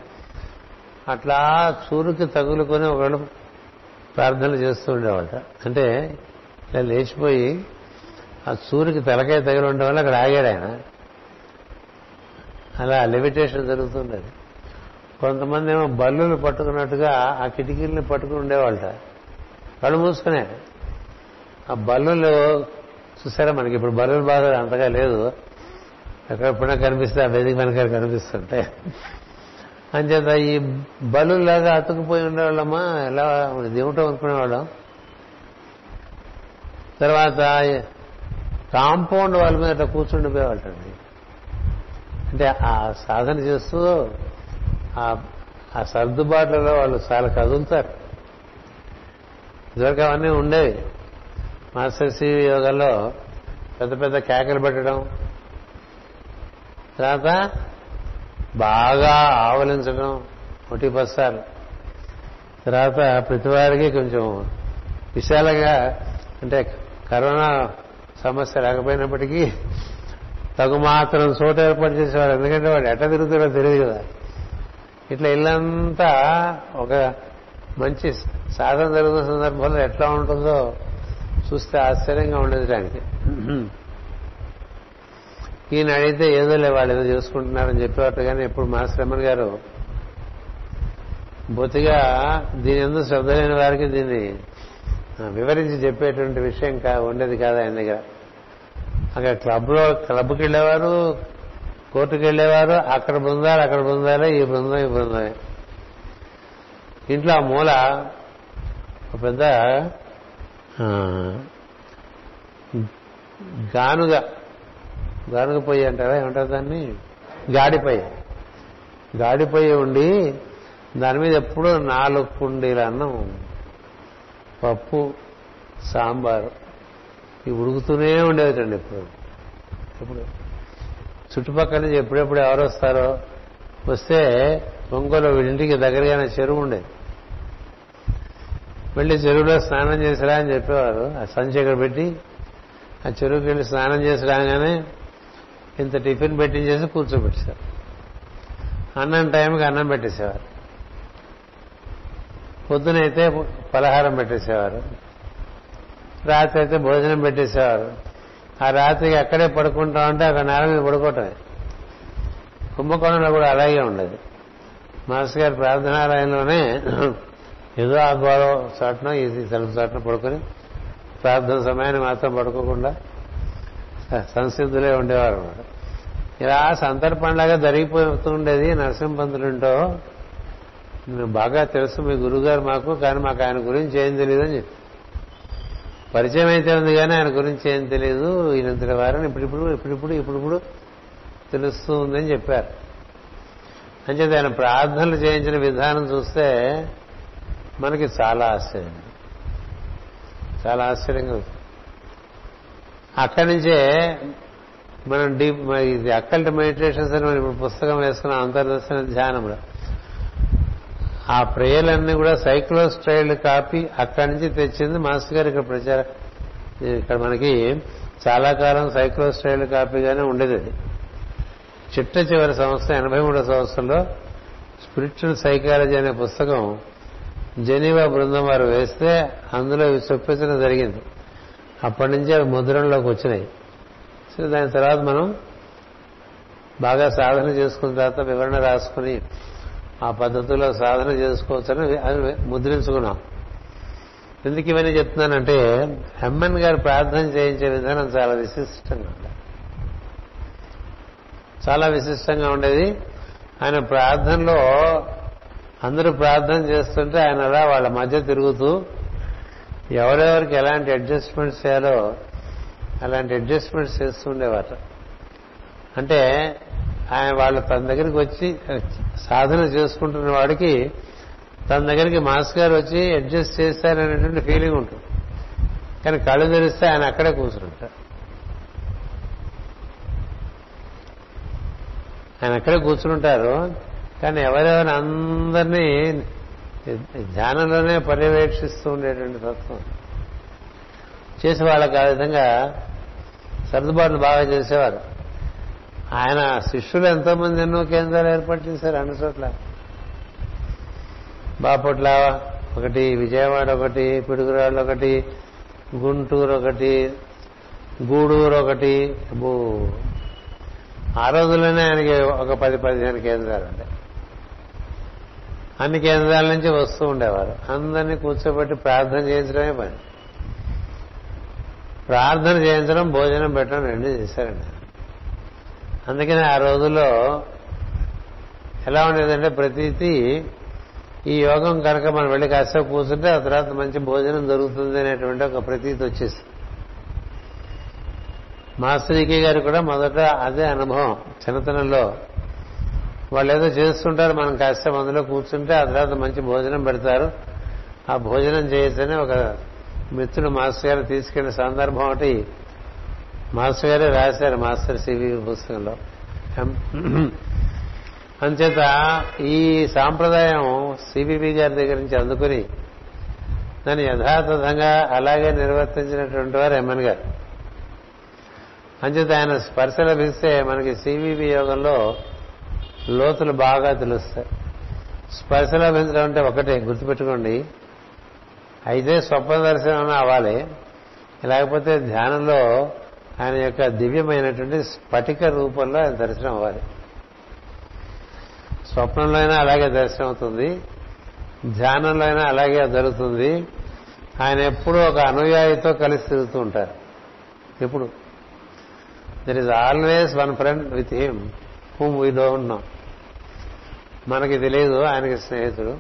అట్లా చూరుకి తగులుకొని ఒకళ్ళు ప్రార్థనలు చేస్తూ ఉండేవాళ్ళ అంటే ఇలా లేచిపోయి ఆ సూర్యుకి తలకాయ తగిలి ఉండడం వల్ల అక్కడ ఆగాడు ఆయన. అలా లిమిటేషన్ జరుగుతుండేది కొంతమంది ఏమో బల్లులు పట్టుకున్నట్టుగా ఆ కిటికీల్ని పట్టుకుని ఉండేవాళ్ళట. కళ్ళు మూసుకునే ఆ బల్లులు చూసారా మనకి? ఇప్పుడు బల్లులు బాగా అంతగా లేదు. ఎక్కడెప్పుడైనా కనిపిస్తే ఆ వేదిక వెనకాల కనిపిస్తుంటే. అంచేత ఈ బలులాగా అతుకుపోయి ఉండేవాళ్ళమ్మా ఎలా దేవుటో అనుకునేవాళ్ళం. తర్వాత కాంపౌండ్ వాళ్ళ మీద అట్లా కూర్చుండిపోయేవాళ్ళండి అంటే ఆ సాధన చేస్తూ ఆ సర్దుబాట్లలో వాళ్ళు చాలా కదులుతారు. ఇదివరకు అవన్నీ ఉండేవి. మాస్టర్ సి యోగాలో పెద్ద పెద్ద కేకలు పెట్టడం తర్వాత బాగా ఆవలించడం ఒకటి బస్సాలు. తర్వాత ప్రతివారికి కొంచెం విశాలంగా అంటే కరోనా సమస్య రాకపోయినప్పటికీ తగు మాత్రం చోటు ఏర్పాటు చేసేవారు ఎందుకంటే వాడు ఎట్ట తిరుగుతాడో తెలియదు కదా. ఇట్లా ఇల్లంతా ఒక మంచి సాధన జరుగుతున్న సందర్భంలో ఎట్లా ఉంటుందో చూస్తే ఆశ్చర్యంగా ఉండేది దానికి. ఈయన అడిగితే ఏదో లే వాళ్ళు ఏదో చేసుకుంటున్నారని చెప్పేవారు. కానీ ఇప్పుడు మాస్టర్ రమణ్ గారు బొత్తిగా దీని ఎందుకు శ్రద్ధ లేని వారికి దీన్ని వివరించి చెప్పేటువంటి విషయం కా ఉండేది కాదు ఆయన దగ్గర. అక్కడ క్లబ్లో క్లబ్కి వెళ్ళేవారు కోర్టుకు వెళ్ళేవారు అక్కడ బృందాలు అక్కడ బృందాలే ఈ బృందం ఈ బృందమే. ఇంట్లో ఆ మూల ఒక పెద్ద గానుగా గానుగ గానుగ పొయ్యి అంటారా? ఏమంటారు దాన్ని? గాడిపొయ్యి. గాడిపోయి ఉండి దాని మీద ఎప్పుడూ నాలుగు కుండీల అన్నం పప్పు సాంబారు ఇవి ఉడుకుతూనే ఉండేదండి ఇప్పుడు ఇప్పుడు చుట్టుపక్కల నుంచి ఎప్పుడెప్పుడు ఎవరు వస్తారో వస్తే ఒంగోలు ఇంటికి దగ్గరగానే చెరువు ఉండేది వెళ్ళి చెరువులో స్నానం చేసిరా అని చెప్పేవారు. ఆ సంచి ఇక్కడ పెట్టి ఆ చెరువుకి వెళ్ళి స్నానం చేసి రాగానే ఇంత టిఫిన్ పెట్టించేసి కూర్చోబెట్టేశారు. అన్నం టైంకి అన్నం పెట్టేసేవారు. పొద్దునైతే పలహారం పెట్టేసేవారు. రాత్రి అయితే భోజనం పెట్టేసేవారు. ఆ రాత్రికి అక్కడే పడుకుంటా ఉంటే అక్కడ నేల మీద పడుకోవటమే. కుంభకోణంలో కూడా అలాగే ఉండదు. మాస్టర్ గారి ప్రార్థనాలయంలోనే ఏదో ఆ గౌరవ చాటున ఈ తలుపు చాటున పడుకొని ప్రార్థన సమయాన్ని మాత్రం పడుకోకుండా సంసిద్ధులే ఉండేవారు. ఇలా సంతర్పణలాగా జరిగిపోతుండేది నరసింహపంతులుంటో నేను బాగా తెలుసు. మీ గురుగారు మాకు కానీ మాకు ఆయన గురించి ఏం తెలియదు అని చెప్పి. పరిచయం అయితే ఉంది కానీ ఆయన గురించి ఏం తెలియదు. ఈయనంతటి వారని ఇప్పుడిప్పుడు ఇప్పుడిప్పుడు ఇప్పుడిప్పుడు తెలుస్తూ ఉందని చెప్పారు. అంచేత ఆయన ప్రార్థనలు చేయించిన విధానం చూస్తే మనకి చాలా ఆశ్చర్యం. చాలా ఆశ్చర్యంగా ఉంది. అక్కడి నుంచే మనం డీప్ ఇది అక్కల్ట్ మెడిటేషన్స్ అని మనం ఇప్పుడు పుస్తకం వేసుకున్న అంతర్దర్శన ధ్యానంలో. ఆ ప్రేయలన్నీ కూడా సైక్లోస్టైల్డ్ కాపీ అక్కడి నుంచి తెచ్చింది మాస్టర్ గారు ఇక్కడ ప్రచారం ఇక్కడ మనకి చాలా కాలం సైక్లోస్టైల్డ్ కాపీగానే ఉండేది అది. చిట్ట చివరి సంవత్సరం ఎనభై మూడో సంవత్సరంలో స్పిరిచువల్ సైకాలజీ అనే పుస్తకం జెనీవా బృందం వారు వేస్తే అందులో ఇవి చొప్పించడం జరిగింది. అప్పటి నుంచి అవి ముద్రణలోకి వచ్చినాయి. సో దాని తర్వాత మనం బాగా సాధన చేసుకున్న తర్వాత వివరణ రాసుకుని ఆ పద్ధతిలో సాధన చేసుకోవచ్చని అది ముద్రించుకున్నాం. ఎందుకు ఇవన్నీ చెప్తున్నానంటే ఎమ్మెన్ గారు ప్రార్థన చేయించే విధానం చాలా విశిష్టంగా చాలా విశిష్టంగా ఉండేది. ఆయన ప్రార్థనలో అందరూ ప్రార్థన చేస్తుంటే ఆయన అలా వాళ్ళ మధ్య తిరుగుతూ ఎవరెవరికి ఎలాంటి అడ్జస్ట్మెంట్స్ చేయాలో అలాంటి అడ్జస్ట్మెంట్స్ చేస్తుండేవారు అంటే ఆయన వాళ్ళు తన దగ్గరికి వచ్చి సాధన చేసుకుంటున్న వాడికి తన దగ్గరికి మాస్ గారు వచ్చి అడ్జస్ట్ చేశారనేటువంటి ఫీలింగ్ ఉంటుంది. కానీ కళ్ళు తెరిస్తే ఆయన అక్కడే కూర్చుంటారు. ఆయన అక్కడే కూర్చుంటారు. కానీ ఎవరెవరిని అందరినీ ధ్యానంలోనే పర్యవేక్షిస్తూ ఉండేటువంటి తత్వం. చేసి వాళ్ళకి ఆ విధంగా సర్దుబాట్లు బాగా చేసేవారు. ఆయన శిష్యులు ఎంతో మంది ఎన్నో కేంద్రాలు ఏర్పాటు చేశారు అన్ని చోట్ల. బాపట్ల ఒకటి విజయవాడ ఒకటి పిడుగురాళ్ళు ఒకటి గుంటూరు ఒకటి గూడూరు ఒకటి. ఆ రోజుల్లోనే ఆయనకి ఒక పది పదిహేను కేంద్రాలు ఉంటాయి అన్ని కేంద్రాల నుంచి వస్తూ ఉండేవారు. అందరినీ కూర్చోబెట్టి ప్రార్థన చేయించడమే పని. ప్రార్థన చేయించడం భోజనం పెట్టడం రెండు చేశారండి. అందుకని ఆ రోజుల్లో ఎలా ఉండేదంటే ప్రతీతి ఈ యోగం కనుక మనం వెళ్ళి కాసేపు కూర్చుంటే ఆ తర్వాత మంచి భోజనం దొరుకుతుంది అనేటువంటి ఒక ప్రతీతి వచ్చేసి. మాస్టర్ ఈకే గారు కూడా మొదట అదే అనుభవం చిన్నతనంలో వాళ్ళు ఏదో చేస్తుంటారు మనం కాసేపు అందులో కూర్చుంటే ఆ తర్వాత మంచి భోజనం పెడతారు. ఆ భోజనం చేయొచ్చని ఒక మిత్రుడు మాస్టర్ గారు తీసుకెళ్ళిన సందర్భం ఒకటి మాస్టర్ గారే రాశారు మాస్టర్ సివి పుస్తకంలో. అంచేత ఈ సాంప్రదాయం సిబిబి గారి దగ్గర నుంచి అందుకుని దాన్ని యథాతథంగా అలాగే నిర్వర్తించినటువంటి వారు ఎమ్మెన్ గారు. అంచేత ఆయన స్పర్శ లభిస్తే మనకి సివిబి యోగంలో లోతులు బాగా తెలుస్తాయి. స్పర్శలో పెంచడం అంటే ఒకటే గుర్తుపెట్టుకోండి. అయితే స్వప్న దర్శనం అవ్వాలి. లేకపోతే ధ్యానంలో ఆయన యొక్క దివ్యమైనటువంటి స్ఫటిక రూపంలో ఆయన దర్శనం అవ్వాలి. స్వప్నంలో అయినా అలాగే దర్శనం అవుతుంది. ధ్యానంలో అయినా అలాగే జరుగుతుంది. ఆయన ఎప్పుడూ ఒక అనుయాయితో కలిసి తిరుగుతూ ఉంటారు. ఎప్పుడు? There is always one friend with him whom we don't know మనకి తెలియదు ఆయనకి స్నేహితుడు.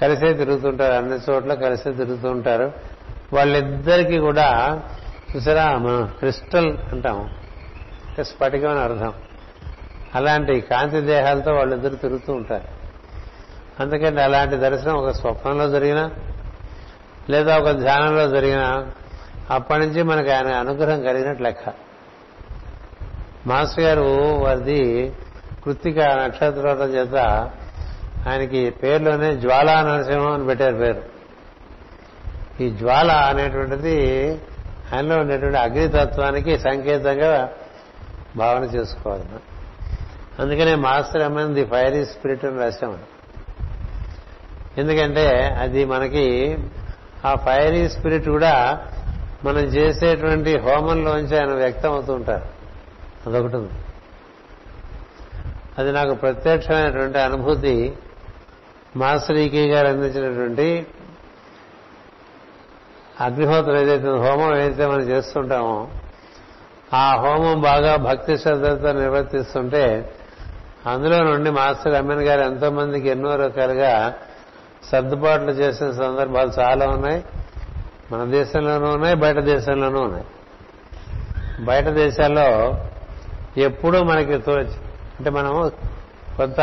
కలిసే తిరుగుతుంటారు అన్ని చోట్ల కలిసే తిరుగుతూ ఉంటారు వాళ్ళిద్దరికీ కూడా చూసారా మనం క్రిస్టల్ అంటాం స్ఫటికం అని అర్థం. అలాంటి కాంతి దేహాలతో వాళ్ళిద్దరు తిరుగుతూ ఉంటారు. అందుకని అలాంటి దర్శనం ఒక స్వప్నంలో జరిగినా లేదా ఒక ధ్యానంలో జరిగినా అప్పటి నుంచి మనకు ఆయన అనుగ్రహం కలిగినట్లు లెక్క. మాస్టర్ గారు వారిది కృత్తిక నక్షత్రం చేత ఆయనకి పేరులోనే జ్వాలా నరసింహం అని పెట్టారు పేరు. ఈ జ్వాల అనేటువంటిది ఆయనలో ఉండేటువంటి అగ్నితత్వానికి సంకేతంగా భావన చేసుకోవాలి. అందుకనే మాస్టర్ అమ్మని ది ఫైరీ స్పిరిట్ అని రాశాము ఎందుకంటే అది మనకి ఆ ఫైరీ స్పిరిట్ కూడా మనం చేసేటువంటి హోమంలోంచి ఆయన వ్యక్తం అవుతూ ఉంటారు. అదొకటి ఉంది. అది నాకు ప్రత్యక్షమైనటువంటి అనుభూతి. మాస్టర్ ఈకే గారు అందించినటువంటి అగ్నిహోత్రం ఏదైతే హోమం ఏదైతే మనం చేస్తుంటామో ఆ హోమం బాగా భక్తి శ్రద్ధలతో నిర్వర్తిస్తుంటే అందులో నుండి మాస్టర్ అమ్మన్ గారు ఎంతో మందికి ఎన్నో రకాలుగా సర్దుబాట్లు చేసిన సందర్భాలు చాలా ఉన్నాయి. మన దేశంలోనూ ఉన్నాయి బయట దేశంలోనూ ఉన్నాయి. బయట దేశాల్లో ఎప్పుడూ మనకి తో- అంటే మనం కొంత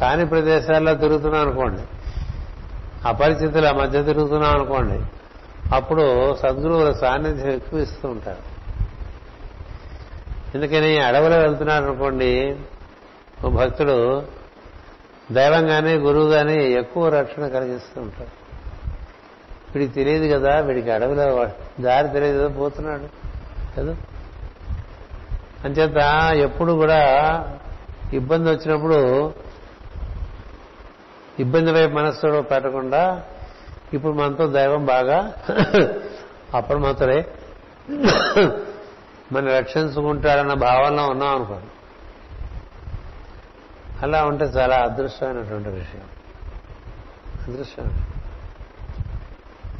కాని ప్రదేశాల్లో తిరుగుతున్నాం అనుకోండి అపరిచితుల మధ్య తిరుగుతున్నాం అనుకోండి అప్పుడు సద్గురువుల సాన్నిధ్యం ఎక్కువ ఇస్తూ ఉంటారు. ఎందుకని అడవిలో వెళ్తున్నాడు అనుకోండి ఓ భక్తుడు దైవం కానీ గురువు కానీ ఎక్కువ రక్షణ కలిగిస్తూ ఉంటారు వీడికి తెలియదు కదా వీడికి అడవిలో దారి తెలియదు కదా పోతున్నాడు కదా. అంచేత ఎప్పుడు కూడా ఇబ్బంది వచ్చినప్పుడు ఇబ్బంది వైపు మనస్సులో పెట్టకుండా ఇప్పుడు మనతో దైవం బాగా అప్రమత్తులై మన రక్షించుకుంటాడన్న భావనలో ఉన్నాం అనుకోండి అలా ఉంటే చాలా అదృష్టమైనటువంటి విషయం. అదృష్టం.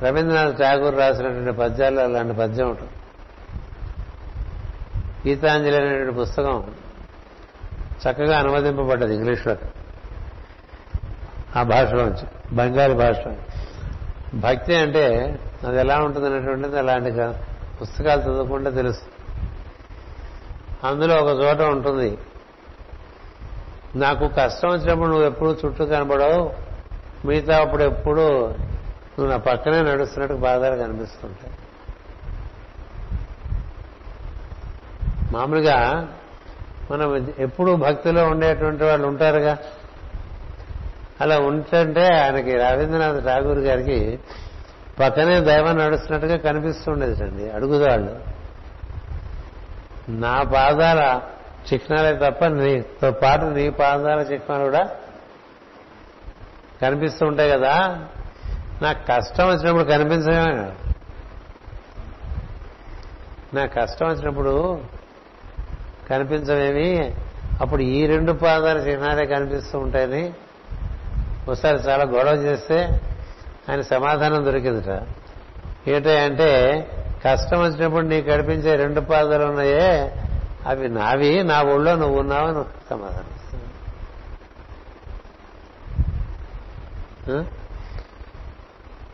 రవీంద్రనాథ్ ఠాగూర్ రాసినటువంటి పద్యాల్లో అలాంటి పద్యం ఉంటుంది గీతాంజలి అనేటువంటి పుస్తకం చక్కగా అనువదింపబడ్డది ఇంగ్లీష్లో. ఆ భాషలోంచి బెంగాలీ భాషలో భక్తి అంటే అది ఎలా ఉంటుంది అనేటువంటిది అలాంటి పుస్తకాలు చదువుకుంటే తెలుసు. అందులో ఒక చోట ఉంటుంది నాకు కష్టం వచ్చినప్పుడు నువ్వు ఎప్పుడు చుట్టూ కనబడవు మిగతా అప్పుడు ఎప్పుడు నువ్వు నా పక్కనే నడుస్తున్నట్టు బాధలు కనిపిస్తుంటాయి. మామూలుగా మనం ఎప్పుడు భక్తిలో ఉండేటువంటి వాళ్ళు ఉంటారుగా. అలా ఉంటుంటే ఆయనకి రవీంద్రనాథ్ ఠాగూర్ గారికి పక్కనే దైవం నడుస్తున్నట్టుగా కనిపిస్తుండేదండి. అడుగుదాళ్ళు. నా పాదాల చిహ్నాలే తప్ప నీతో పాటు నీ పాదాల చిహ్నాలు కూడా కనిపిస్తూ ఉంటాయి కదా. నాకు కష్టం వచ్చినప్పుడు కనిపించమే నాకు కష్టం వచ్చినప్పుడు కనిపించవేమి అప్పుడు ఈ రెండు పాదాల చిహ్నాలే కనిపిస్తూ ఉంటాయని ఒకసారి చాలా గొడవ చేస్తే ఆయన సమాధానం దొరికిందిట. ఏంటంటే కష్టం వచ్చినప్పుడు నీకు కనిపించే రెండు పాదాలు ఉన్నాయే అవి నావి నా ఊళ్ళో నువ్వు ఉన్నావు అని సమాధానం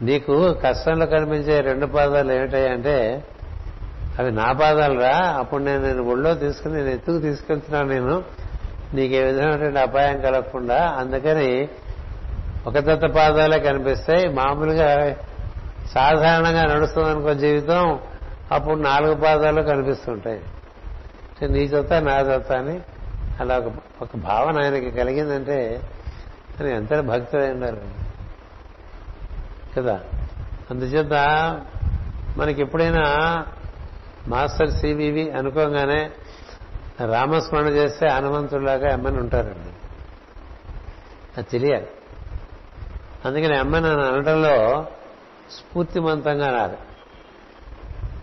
నీకు కష్టంలో కనిపించే రెండు పాదాలు ఏమిటాయంటే అవి నా పాదాలు రా అప్పుడు నేను నేను ఒళ్ళో తీసుకుని నేను ఎత్తుకు తీసుకెళ్తున్నాను నేను. నీకు ఏ విధమైనటువంటి అపాయం కలగకుండా అందుకని ఒక దత్త పాదాలే కనిపిస్తాయి మామూలుగా సాధారణంగా నడుస్తుందనుకో జీవితం అప్పుడు నాలుగు పాదాలు కనిపిస్తుంటాయి. నీ జొత్త నా జొత్త అని అలా ఒక ఒక భావన ఆయనకి కలిగిందంటే తను ఎంత భక్తులై ఉండాలి కదా? అందుచేత మనకి ఎప్పుడైనా మాస్టర్ సివివి అనుకోగానే రామస్మరణ చేస్తే హనుమంతుడిలాగా అమ్మని ఉంటారండి. అది తెలియాలి. అందుకని అమ్మని అని అనడంలో స్ఫూర్తిమంతంగా అనాలి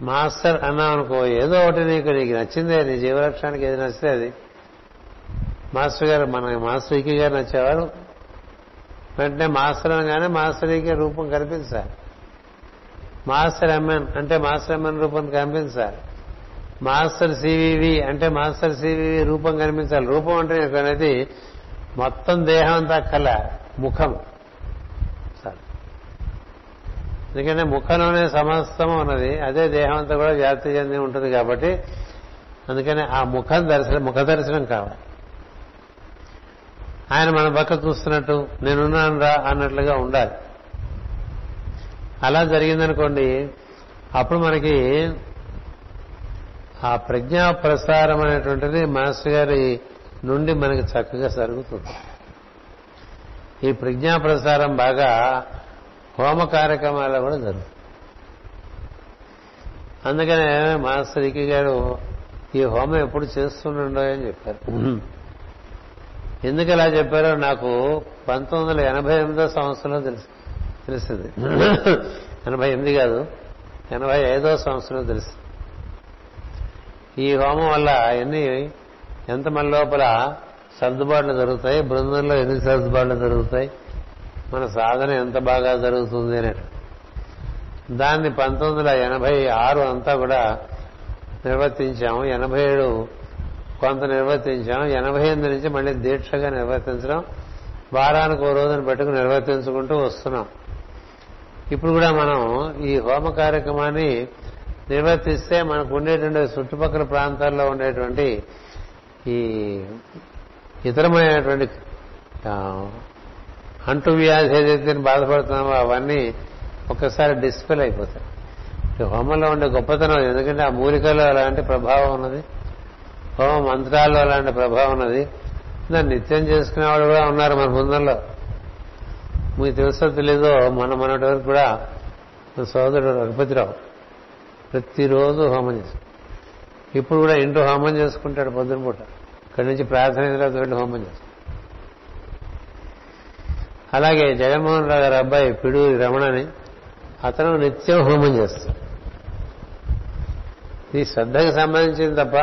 మాస్టర్ అన్నాం అనుకో ఏదో ఒకటి నీకు నీకు నచ్చిందే నీ జీవలక్ష్యానికి ఏది నచ్చితే అది. మాస్టర్ గారు మన మాస్టర్ గారు నచ్చేవారు. వెంటనే మాస్టర్ అనగానే మాస్టర్ ఈకే రూపం కనిపించాలి మాస్టర్ ఎంఎన్ అంటే మాస్టర్ ఎంఎన్ రూపం కనిపించాలి. మాస్టర్ సివివి అంటే మాస్టర్ సివివి రూపం కనిపించాలి. రూపం అంటే అనేది మొత్తం దేహం అంతా కల ముఖం. సార్ ఎందుకంటే ముఖంలోనే సమస్తం ఉన్నది అదే దేహం అంతా కూడా వ్యాప్తి చెంది ఉంటుంది కాబట్టి అందుకని ఆ ముఖం దర్శనం ముఖ దర్శనం కావాలి. ఆయన మన పక్క చూస్తున్నట్టు నేనున్నాను రా అన్నట్లుగా ఉండాలి. అలా జరిగిందనుకోండి అప్పుడు మనకి ఆ ప్రజ్ఞా ప్రసారం అనేటువంటిది మాస్టర్ గారి నుండి మనకి చక్కగా జరుగుతుంది. ఈ ప్రజ్ఞా ప్రసారం బాగా హోమ కార్యక్రమాల్లో కూడా జరుగుతుంది. అందుకనే మాస్టర్ ఇకి గారు ఈ హోమం ఎప్పుడు చేస్తుండో అని చెప్పారు. ఎందుకు ఇలా చెప్పారో నాకు పంతొమ్మిది వందల ఎనభై ఎనిమిదో సంవత్సరంలో తెలుసు. తెలిసింది ఎనభై ఎనిమిది కాదు ఎనభై ఐదో సంవత్సరం తెలుసు. ఈ హోమం వల్ల ఎన్ని ఎంత మన లోపల సర్దుబాట్లు జరుగుతాయి బృందంలో ఎన్ని సర్దుబాట్లు జరుగుతాయి మన సాధన ఎంత బాగా జరుగుతుంది అనేది. దాన్ని పంతొమ్మిది వందల ఎనభై ఆరు అంతా కూడా నిర్వర్తించాము. ఎనభై ఏడు కొంత నిర్వర్తించాం ఎనభై ఎనిమిది నుంచి మళ్ళీ దీక్షగా నిర్వర్తించడం వారానికి ఓ రోజును పెట్టుకుని నిర్వర్తించుకుంటూ వస్తున్నాం. ఇప్పుడు కూడా మనం ఈ హోమ కార్యక్రమాన్ని నిర్వర్తిస్తే మనకు ఉండేటువంటి చుట్టుపక్కల ప్రాంతాల్లో ఉండేటువంటి ఈ ఇతరమైనటువంటి అంటు వ్యాధి ఏదైతే బాధపడుతున్నామో అవన్నీ ఒక్కసారి డిస్పెల్ అయిపోతాయి. హోమంలో ఉండే గొప్పతనం ఎందుకంటే ఆ మూలికలో అలాంటి ప్రభావం ఉన్నది. హోమ మంత్రాల్లో అలాంటి ప్రభావం ఉన్నది. దాన్ని నిత్యం చేసుకునేవాడు కూడా ఉన్నారు మన బృందంలో మీకు తెలుసో తెలీదో మన మొన్నటి వరకు కూడా సోదరుడు రఘుపతిరావు ప్రతిరోజు హోమం చేస్తాడు ఇప్పుడు కూడా ఇంటూ హోమం చేసుకుంటాడు పొద్దున పూట. ఇక్కడి నుంచి ప్రార్థన తర్వాత వెళ్ళి హోమం చేస్తాడు. అలాగే జగన్మోహన్ రావు గారి అబ్బాయి పిడూరి రమణని అతను నిత్యం హోమం చేస్తాడు. ఇది శ్రద్ధకు సంబంధించింది తప్ప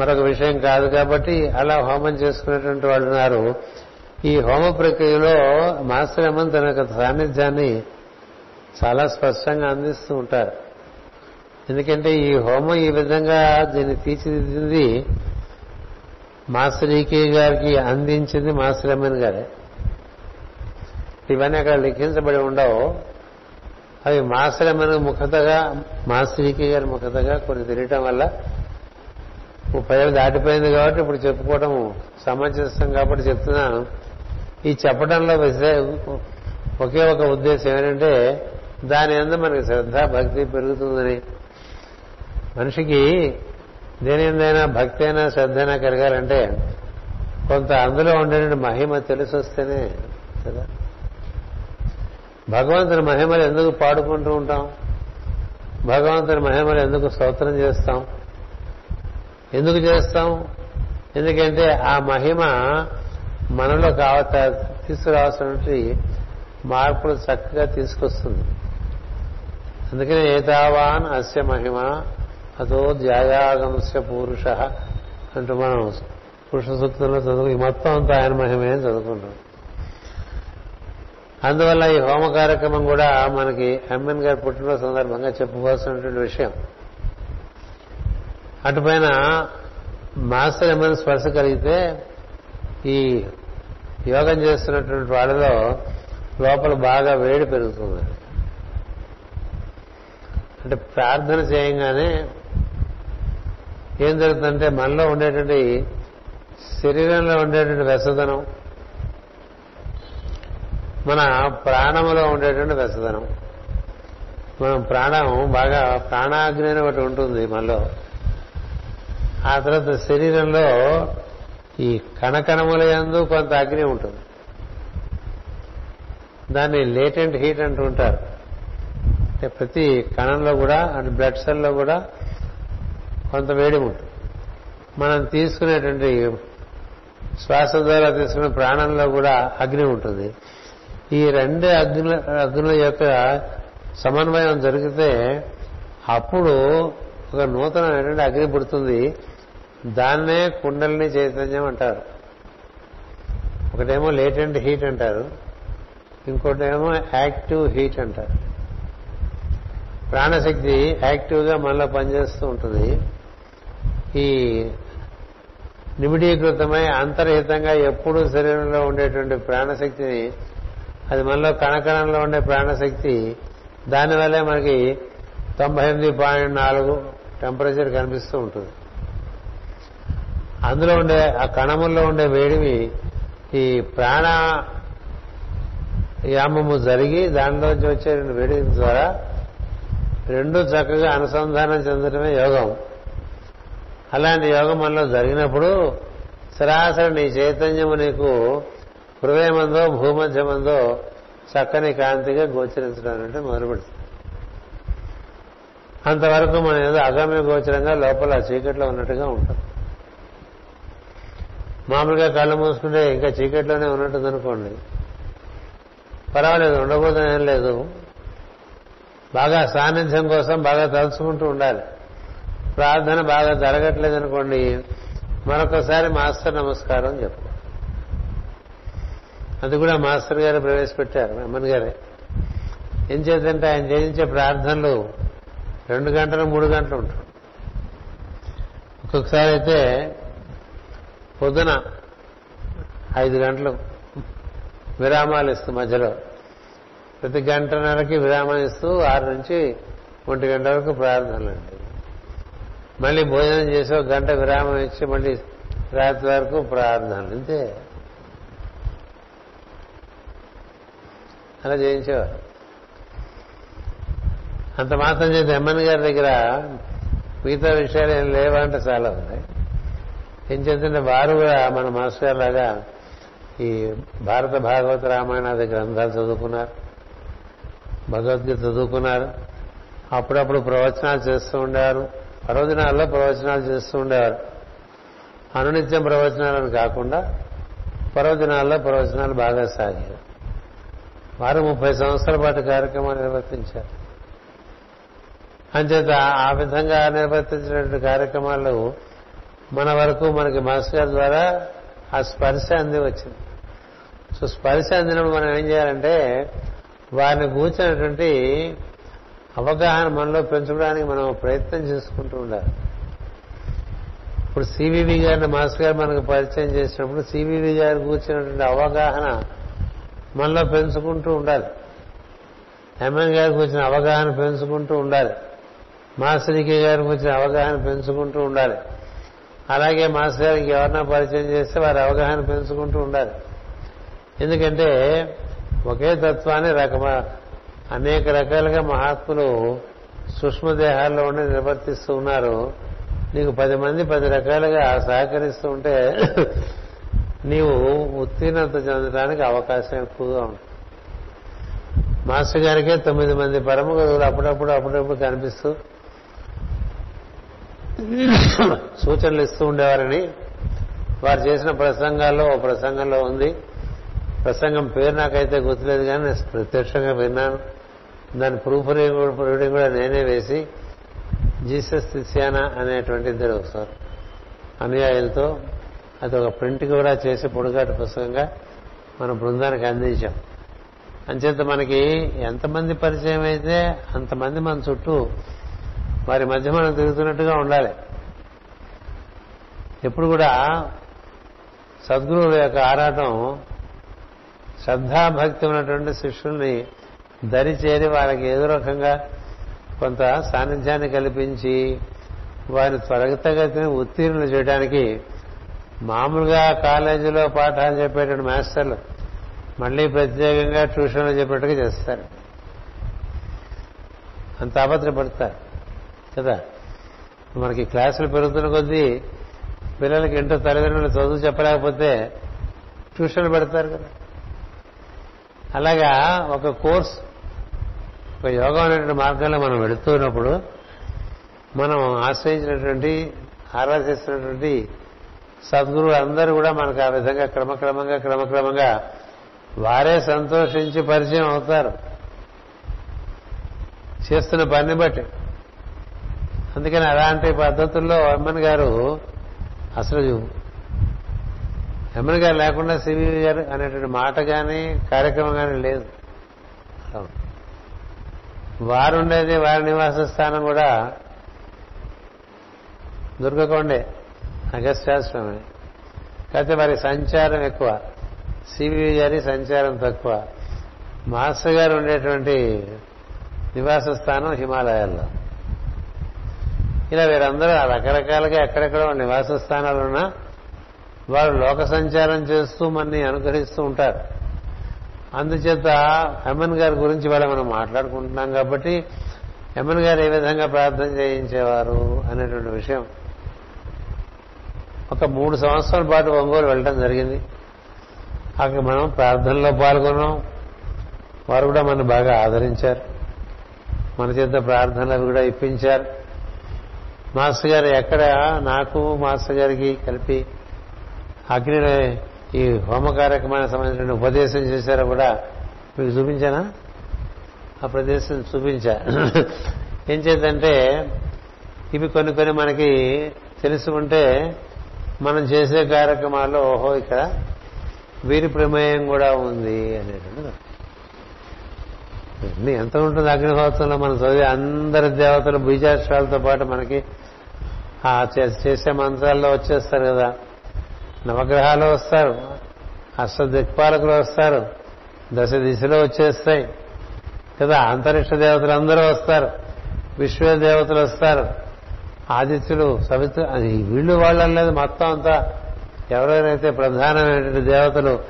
మరొక విషయం కాదు కాబట్టి అలా హోమం చేసుకునేటువంటి వాళ్ళు ఉన్నారు. ఈ హోమ ప్రక్రియలో మాస్టర్ అమ్మన్ తన యొక్క సాన్నిధ్యాన్ని చాలా స్పష్టంగా అందిస్తూ ఉంటారు. ఎందుకంటే ఈ హోమం ఈ విధంగా దీన్ని తీర్చిదిద్దింది మాస్టర్ ఈకే గారికి అందించింది మాస్టర్ అమ్మన్ గారే. ఇవన్నీ అక్కడ లిఖించబడి ఉండవు. అవి మాస్టర్ అమ్మన్ ముఖతగా మాస్టర్ ఈకే గారి ముఖతగా కొన్ని తెలియటం వల్ల ముప్పై ఏళ్ళు దాటిపోయింది కాబట్టి ఇప్పుడు చెప్పుకోవడం సమంజసం కాబట్టి చెప్తున్నాను. ఈ చెప్పడంలో ఒకే ఒక ఉద్దేశం ఏంటంటే దాని ఎందు మనకి శ్రద్ధ భక్తి పెరుగుతుందని. మనిషికి దేని ఎందైనా భక్తి అయినా శ్రద్ధ అయినా కలగాలంటే కొంత అందులో ఉండే మహిమ తెలిసి వస్తేనే కదా. భగవంతుని మహిమలు ఎందుకు పాడుకుంటూ ఉంటాం? భగవంతుని మహిమలు ఎందుకు స్తోత్రం చేస్తాం? ఎందుకు చేస్తాం? ఎందుకంటే ఆ మహిమ మనలో కావత తీసుకురావాల్సినటువంటి మార్పులు చక్కగా తీసుకొస్తుంది. అందుకనే ఏతావాన్ అస్య మహిమ అదో ధ్యాయాగంస్య పురుష అంటూ మనం పురుష సూక్తంలో చదువు మొత్తం అంతా ఆయన మహిమే అని చదువుకుంటాం. అందువల్ల ఈ హోమ కార్యక్రమం కూడా మనకి అమ్మన్ గారి పుట్టినరోజు సందర్భంగా చెప్పుకోవాల్సినటువంటి విషయం. అటుపైన మాస్టర్ ఏమైనా స్పర్శ కలిగితే ఈ యోగం చేస్తున్నటువంటి వాళ్ళలో లోపల బాగా వేడి పెరుగుతుంది. అంటే ప్రార్థన చేయంగానే ఏం జరుగుతుందంటే మనలో ఉండేటువంటి శరీరంలో ఉండేటువంటి వెసదనం మన ప్రాణములో ఉండేటువంటి వెసదనం మనం ప్రాణం బాగా ప్రాణాగ్ని ఒకటి ఉంటుంది మనలో. ఆ తర్వాత శరీరంలో ఈ కణకణముల యందు కొంత అగ్ని ఉంటుంది. దాన్ని లేటెంట్ హీట్ అంటూ ఉంటారు. అంటే ప్రతి కణంలో కూడా అంటే బ్లడ్ సెల్లో కూడా కొంత వేడి ఉంటుంది. మనం తీసుకునేటువంటి శ్వాస ద్వారా తీసుకునే ప్రాణంలో కూడా అగ్ని ఉంటుంది. ఈ రెండు అగ్ని అగ్నుల యొక్క సమన్వయం జరిగితే అప్పుడు ఒక నూతనమైనటువంటి అగ్ని పుడుతుంది. దాన్నే కుండలిని చైతన్యం అంటారు. ఒకటేమో లేటెంట్ హీట్ అంటారు. ఇంకోటేమో యాక్టివ్ హీట్ అంటారు. ప్రాణశక్తి యాక్టివ్గా మనలో పనిచేస్తూ ఉంటుంది. ఈ నిమిడీకృతమై అంతర్హితంగా ఎప్పుడూ శరీరంలో ఉండేటువంటి ప్రాణశక్తిని అది మనలో కణకణంలో ఉండే ప్రాణశక్తి దానివల్లే మనకి తొంభై ఎనిమిది పాయింట్ నాలుగు టెంపరేచర్ కనిపిస్తూ ఉంటుంది. అందులో ఉండే ఆ కణముల్లో ఉండే వేడివి ఈ ప్రాణ యామము జరిగి దానిలోంచి వచ్చే వేడి ద్వారా రెండు చక్కగా అనుసంధానం చెందడమే యోగం. అలాంటి యోగం మనలో జరిగినప్పుడు సరాసరి నీ చైతన్యము నీకు హృదయమందో భూమధ్యమందో చక్కని కాంతిగా గోచరించడం అంటే మొదలుపెడుతుంది అంతవరకు మనం ఏదో అగమ్య గోచరంగా లోపల చీకట్లో ఉన్నట్టుగా ఉంటుంది మామూలుగా కళ్ళు మూసుకుంటే ఇంకా చీకట్లోనే ఉన్నట్టుంది అనుకోండి పర్వాలేదు ఉండబోతుంది ఏం లేదు. బాగా సాన్నిధ్యం కోసం బాగా తలుచుకుంటూ ఉండాలి. ప్రార్థన బాగా జరగట్లేదు అనుకోండి మరొకసారి మాస్టర్ నమస్కారం చెప్పు. అది కూడా మాస్టర్ గారు ప్రవేశపెట్టారు అమ్మన్ గారే. ఏం చేద్దంటే ఆయన చేయించే ప్రార్థనలు రెండు గంటలు మూడు గంటలు ఉంటాం ఒక్కొక్కసారి అయితే పొద్దున ఐదు గంటలు విరామాలు ఇస్తూ మధ్యలో. ప్రతి గంటన్నరకి విరామం ఇస్తూ ఆరు నుంచి ఒంటి గంట వరకు ప్రార్థనలండి. మళ్ళీ భోజనం చేసి ఒక గంట విరామం ఇచ్చి మళ్ళీ రాత్రి వరకు ప్రార్థనలు. ఇంతే అలా చేయించేవారు. అంత మాత్రం చేసి ఎమ్మెన్ గారి దగ్గర మిగతా విషయాలు ఏం లేవంటే చాలా ఉన్నాయి ఏం చేస్తుంటే వారు కూడా మన మాస్టర్ గారు లాగా ఈ భారత భాగవత రామాయణాది గ్రంథాలు చదువుకున్నారు భగవద్గీత చదువుకున్నారు. అప్పుడప్పుడు ప్రవచనాలు చేస్తూ ఉండేవారు. పర్వదినాల్లో ప్రవచనాలు చేస్తూ ఉండేవారు. అనునిత్యం ప్రవచనాలను కాకుండా పర్వదినాల్లో ప్రవచనాలు బాగా సాగారు. వారు ముప్పై సంవత్సరాల పాటు కార్యక్రమాలు నిర్వర్తించారు. అంచేత ఆ విధంగా నిర్వర్తించినటువంటి కార్యక్రమాలు మన వరకు మనకి మాస్టర్ గారి ద్వారా ఆ స్పర్శ అంది వచ్చింది సో స్పర్శ అందినప్పుడు మనం ఏం చేయాలంటే వారిని కూర్చున్నటువంటి అవగాహన మనలో పెంచుకోవడానికి మనం ప్రయత్నం చేసుకుంటూ ఉండాలి. ఇప్పుడు సివివి గారిని మాస్టర్ గారు మనకు పరిచయం చేసినప్పుడు సివివి గారు కూర్చున్నటువంటి అవగాహన మనలో పెంచుకుంటూ ఉండాలి. ఎంఎన్ గారికి వచ్చిన అవగాహన పెంచుకుంటూ ఉండాలి. మాస్టర్కి గారికి వచ్చిన అవగాహన పెంచుకుంటూ ఉండాలి. అలాగే మాస్టర్ గారికి ఎవరన్నా పరిచయం చేస్తే వారి అవగాహన పెంచుకుంటూ ఉండాలి. ఎందుకంటే ఒకే తత్వాన్ని రకమ అనేక రకాలుగా మహాత్ములు సూక్ష్మదేహాల్లో ఉండి నిర్వర్తిస్తూ ఉన్నారు. నీకు పది మంది పది రకాలుగా సహకరిస్తూ ఉంటే నీవు ఉత్తీర్ణత చెందడానికి అవకాశం ఎక్కువగా ఉంటుంది. మాస్టర్ గారికే తొమ్మిది మంది పరమ గురువులు అప్పుడప్పుడు అప్పుడప్పుడు కనిపిస్తూ సూచనలు ఇస్తూ ఉండేవారని వారు చేసిన ప్రసంగాల్లో ఓ ప్రసంగంలో ఉంది. ప్రసంగం పేరు నాకైతే గుర్తులేదు కానీ నేను ప్రత్యక్షంగా విన్నాను. దాని ప్రూఫ్ రీడింగ్ కూడా నేనే వేసి జీసస్ తిసియానా అనేటువంటి ఇద్దరు సార్ అనుయాయులతో అది ఒక ప్రింట్ కూడా చేసి పొడుగాటి పుస్తకంగా మన బృందానికి అందించాం. అంచేత మనకి ఎంతమంది పరిచయం అయితే అంతమంది మన చుట్టూ వారి మధ్య మనం తిరుగుతున్నట్టుగా ఉండాలి. ఎప్పుడు కూడా సద్గురువుల యొక్క ఆరాటం శ్రద్ధాభక్తి ఉన్నటువంటి శిష్యుల్ని దరి చేరి వాళ్ళకి ఏదో రకంగా కొంత సాన్నిధ్యాన్ని కల్పించి వారి త్వరగతగతిని ఉత్తీర్ణులు చేయడానికి మామూలుగా కాలేజీలో పాఠాలు చెప్పేటువంటి మాస్టర్లు మళ్ళీ ప్రత్యేకంగా ట్యూషన్లు చెప్పేట్టుగా చేస్తారు. అంత ఆపత్రపడతారు. కదా? మనకి క్లాసులు పెరుగుతున్న కొద్దీ పిల్లలకి ఇంట్లో తల్లిదండ్రులు చదువు చెప్పలేకపోతే ట్యూషన్లు పెడతారు కదా? అలాగా ఒక కోర్స్ ఒక యోగం అనేటువంటి మార్గంలో మనం వెళుతున్నప్పుడు మనం ఆశ్రయించినటువంటి ఆరాధిస్తున్నటువంటి సద్గురువు అందరూ కూడా మనకు ఆ విధంగా క్రమక్రమంగా క్రమక్రమంగా వారే సంతోషించి పరిచయం అవుతారు. చేస్తున్న పని బట్టి. అందుకని అలాంటి పద్ధతుల్లో ఎమ్మెన్ గారు అసలు ఎమ్మెన్ గారు లేకుండా సివి గారు అనేటువంటి మాట కానీ కార్యక్రమం కానీ లేదు. వారుండేది వారి నివాస స్థానం కూడా దుర్గకొండే అగస్త్యాశ్రమే కాకపోతే వారి సంచారం ఎక్కువ. సివి గారి సంచారం తక్కువ. మాస్టర్ గారు ఉండేటువంటి నివాస స్థానం హిమాలయాల్లో. ఇలా వీరందరూ రకరకాలుగా ఎక్కడెక్కడ నివాస స్థానాలు ఉన్నా వారు లోక సంచారం చేస్తూ మనని అనుగ్రహిస్తూ ఉంటారు. అందుచేత ఎమ్మెన్ గారి గురించి వాళ్ళ మనం మాట్లాడుకుంటున్నాం కాబట్టి ఎమ్మెన్ గారు ఏ విధంగా ప్రార్థన చేయించేవారు అనేటువంటి విషయం. ఒక మూడు సంవత్సరాల పాటు ఒంగోలు వెళ్ళడం జరిగింది. అక్కడ మనం ప్రార్థనలో పాల్గొన్నాం. వారు కూడా మనం బాగా ఆదరించారు. మన చేత ప్రార్థనలు కూడా ఇప్పించారు. మాస్టర్ గారు ఎక్కడ నాకు మాస్టర్ గారికి కలిపి అగ్ని ఈ హోమ కార్యక్రమానికి సంబంధించిన ఉపదేశం చేశారో కూడా మీకు చూపించానా? ఆ ప్రదేశం చూపించా. ఏం చేద్దంటే ఇవి కొన్ని కొన్ని మనకి తెలిసి ఉంటే మనం చేసే కార్యక్రమాల్లో ఓహో ఇక్కడ వీరి ప్రమేయం కూడా ఉంది అనేటువంటి ఎంత ఉంటుంది అగ్నిహోత్రంలో మనం చదివి అందరి దేవతలు బీజాక్షరాలతో పాటు మనకి ఆ చేసే మంత్రాల్లో వచ్చేస్తారు కదా. నవగ్రహాలు వస్తారు. అష్ట దిక్పాలకులు వస్తారు. దశ దిశలో వచ్చేస్తాయి. కదా అంతరిక్ష దేవతలు అందరూ వస్తారు. విశ్వ దేవతలు వస్తారు. ఆదిత్యులు సవిత్ర అది వీళ్ళు వాళ్ళలేదు మొత్తం అంతా ఎవరెవరైతే ప్రధానమైనటువంటి దేవతలు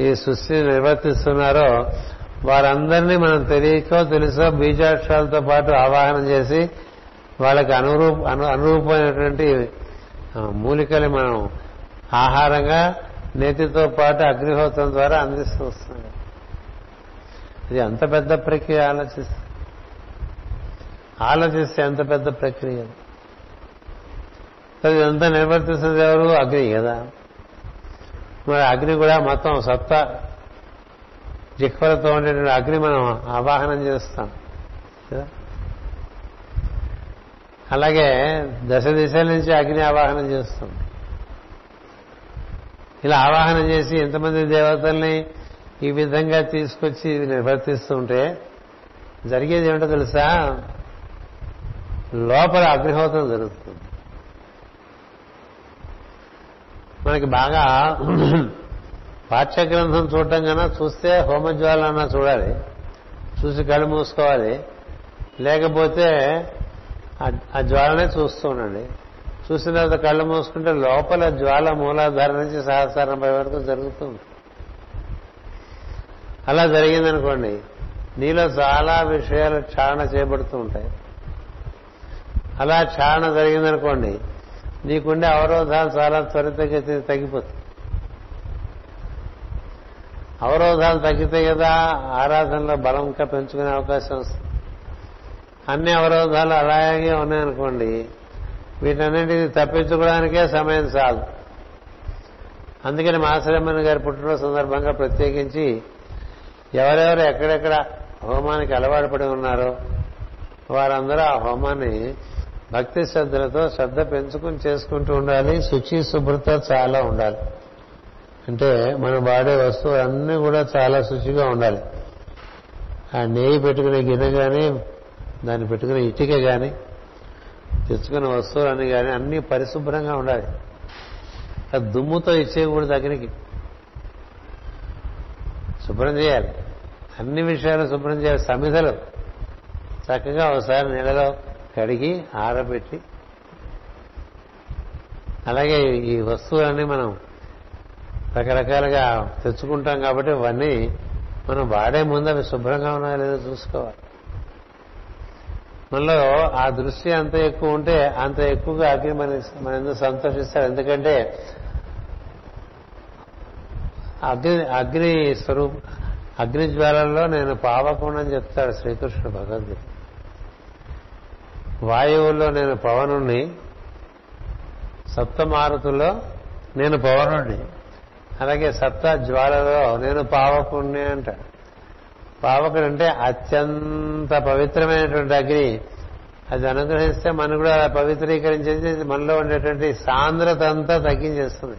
ఈ సృష్టిని నిర్వర్తిస్తున్నారో వారందరినీ మనం తెలియకో తెలుసో బీజాక్షరాలతో పాటు ఆవాహనం చేసి వాళ్ళకి అనురూప అను అనురూపమైనటువంటి మూలికలు మనం ఆహారంగా నేతితో పాటు అగ్నిహోత్రం ద్వారా అందిస్తూ వస్తుంది ఇది అంత పెద్ద ప్రక్రియ ఆలోచిస్తే. ఆలోచిస్తే ఎంత పెద్ద ప్రక్రియ ఇదంతా నిర్వర్తిస్తుంది ఎవరు? అగ్ని కదా. మరి అగ్ని కూడా మొత్తం సత్తా జిహ్వలతో ఉండేటువంటి అగ్ని మనం ఆవాహనం చేస్తాం. కదా? అలాగే దశ దిశల నుంచి అగ్ని ఆవాహనం చేస్తుంది. ఇలా ఆవాహనం చేసి ఎంతమంది దేవతల్ని ఈ విధంగా తీసుకొచ్చి ఇది నిర్వర్తిస్తుంటే జరిగేది ఏమిటో తెలుసా? లోపల అగ్నిహోత్రం జరుగుతుంది. మనకి బాగా పాఠ్యగ్రంథం చూడటం కన్నా చూస్తే హోమజ్వాలన్నా చూడాలి. చూసి కళ్ళు మూసుకోవాలి. లేకపోతే ఆ జ్వాలనే చూస్తూ ఉండండి. చూసిన తర్వాత కళ్ళు మూసుకుంటే లోపల జ్వాల మూలాధార నుంచి సహస్రం పై వరకు జరుగుతుంది అలా జరిగిందనుకోండి నీలో చాలా విషయాలు క్షారణ చేయబడుతూ ఉంటాయి. అలా క్షారణ జరిగిందనుకోండి నీకుండే అవరోధాలు చాలా త్వరితగతి తగ్గిపోతాయి. అవరోధాలు తగ్గితే కదా ఆరాధనలో బలం ఇంకా పెంచుకునే అవకాశం వస్తుంది. అన్ని అవరోధాలు అలాగే ఉన్నాయనుకోండి వీటన్నింటినీ తప్పించుకోవడానికే సమయం చాలు. అందుకని మాసరమ్మన్ గారి పుట్టినరోజు సందర్భంగా ప్రత్యేకించి ఎవరెవరు ఎక్కడెక్కడ హోమానికి అలవాటు పడి ఉన్నారో వారందరూ ఆ హోమాన్ని భక్తి శ్రద్ధలతో శ్రద్ధ పెంచుకుని చేసుకుంటూ ఉండాలి శుచి శుభ్రత చాలా ఉండాలి. అంటే మనం వాడే వస్తువులు అన్నీ కూడా చాలా శుచిగా ఉండాలి. ఆ నెయ్యి పెట్టుకునే గిన్నె కానీ దాన్ని పెట్టుకునే ఇటుక కానీ తెచ్చుకున్న వస్తువులన్నీ కానీ అన్నీ పరిశుభ్రంగా ఉండాలి. ఆ దుమ్ముతో ఇచ్చేయకూడదు అగ్నికి శుభ్రం చేయాలి. అన్ని విషయాలు శుభ్రం చేయాలి. సమిధలు. చక్కగా ఒకసారి నీళ్ళలో కడిగి ఆరబెట్టి అలాగే ఈ వస్తువులన్నీ మనం రకరకాలుగా తెచ్చుకుంటాం కాబట్టి అవన్నీ మనం వాడే ముందు అవి శుభ్రంగా ఉన్నాయో లేదో చూసుకోవాలి. మనలో ఆ దృష్టి అంత ఎక్కువ ఉంటే అంత ఎక్కువగా అగ్ని మన మన ఎందుకు సంతోషిస్తారు. ఎందుకంటే అగ్ని అగ్ని స్వరూప అగ్ని జ్వాలల్లో నేను పావకుండా చెప్తాడు శ్రీకృష్ణుడు భగవద్గీత. వాయువుల్లో నేను పవనుణ్ణి సప్తమారుతుల్లో నేను పవనుణ్ణి. అలాగే సప్త జ్వాలలో నేను పావకుణ్ణి అంటాడు. పావకుడు అంటే అత్యంత పవిత్రమైనటువంటి అగ్ని. అది అనుగ్రహిస్తే మనం కూడా అలా పవిత్రీకరించేసి మనలో ఉండేటువంటి సాంద్రత అంతా తగ్గించేస్తుంది.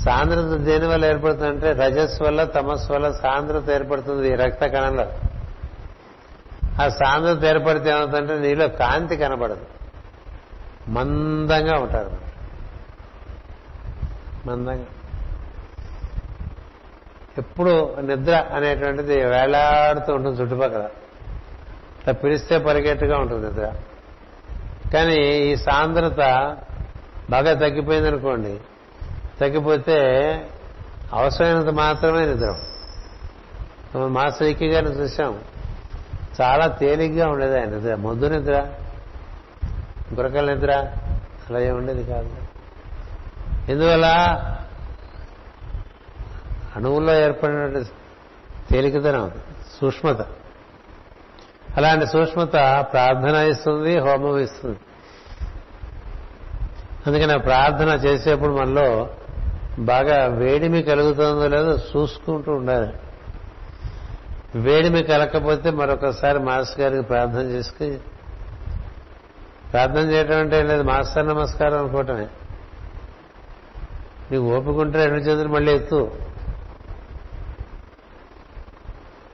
సాంద్రత దేని వల్ల ఏర్పడుతుందంటే రజస్ వల్ల తమస్ వల్ల సాంద్రత ఏర్పడుతుంది రక్త కణంలో ఆ సాంద్రత ఏర్పడితే ఏమవుతుందంటే నీలో కాంతి కనబడదు. మందంగా ఉంటారు. మందంగా. ఎప్పుడు నిద్ర అనేటువంటిది వేలాడుతూ ఉంటుంది చుట్టుపక్కల. ఇట్లా పిలిస్తే పరిగెట్టుగా ఉంటుంది నిద్ర. కానీ ఈ సాంద్రత బాగా తగ్గిపోయిందనుకోండి తగ్గిపోతే అవసరమైనంత మాత్రమే నిద్ర. మనం మాస్టర్ ఈకి గారిని చూసాం చాలా తేలిగ్గా ఉండేది ఆయన నిద్ర. మొద్దు నిద్ర గురకల నిద్ర అలా ఏమి ఉండేది కాదు. ఎందువల్ల? అణువుల్లో ఏర్పడిన తేలికతనం సూక్ష్మత. అలాంటి సూక్ష్మత ప్రార్థన ఇస్తుంది హోమం ఇస్తుంది. అందుకని ప్రార్థన చేసేప్పుడు మనలో బాగా వేడిమి కలుగుతుందో లేదో చూసుకుంటూ ఉండాలి. వేడిమి కలకపోతే మరొకసారి మాస్టర్ గారికి ప్రార్థన చేసుకుని ప్రార్థన చేయటం అంటే లేదు మాస్టర్ నమస్కారం అనుకోవటమే. నీకు ఓపికంటే రెండు చేతులు మళ్ళీ ఎత్తు.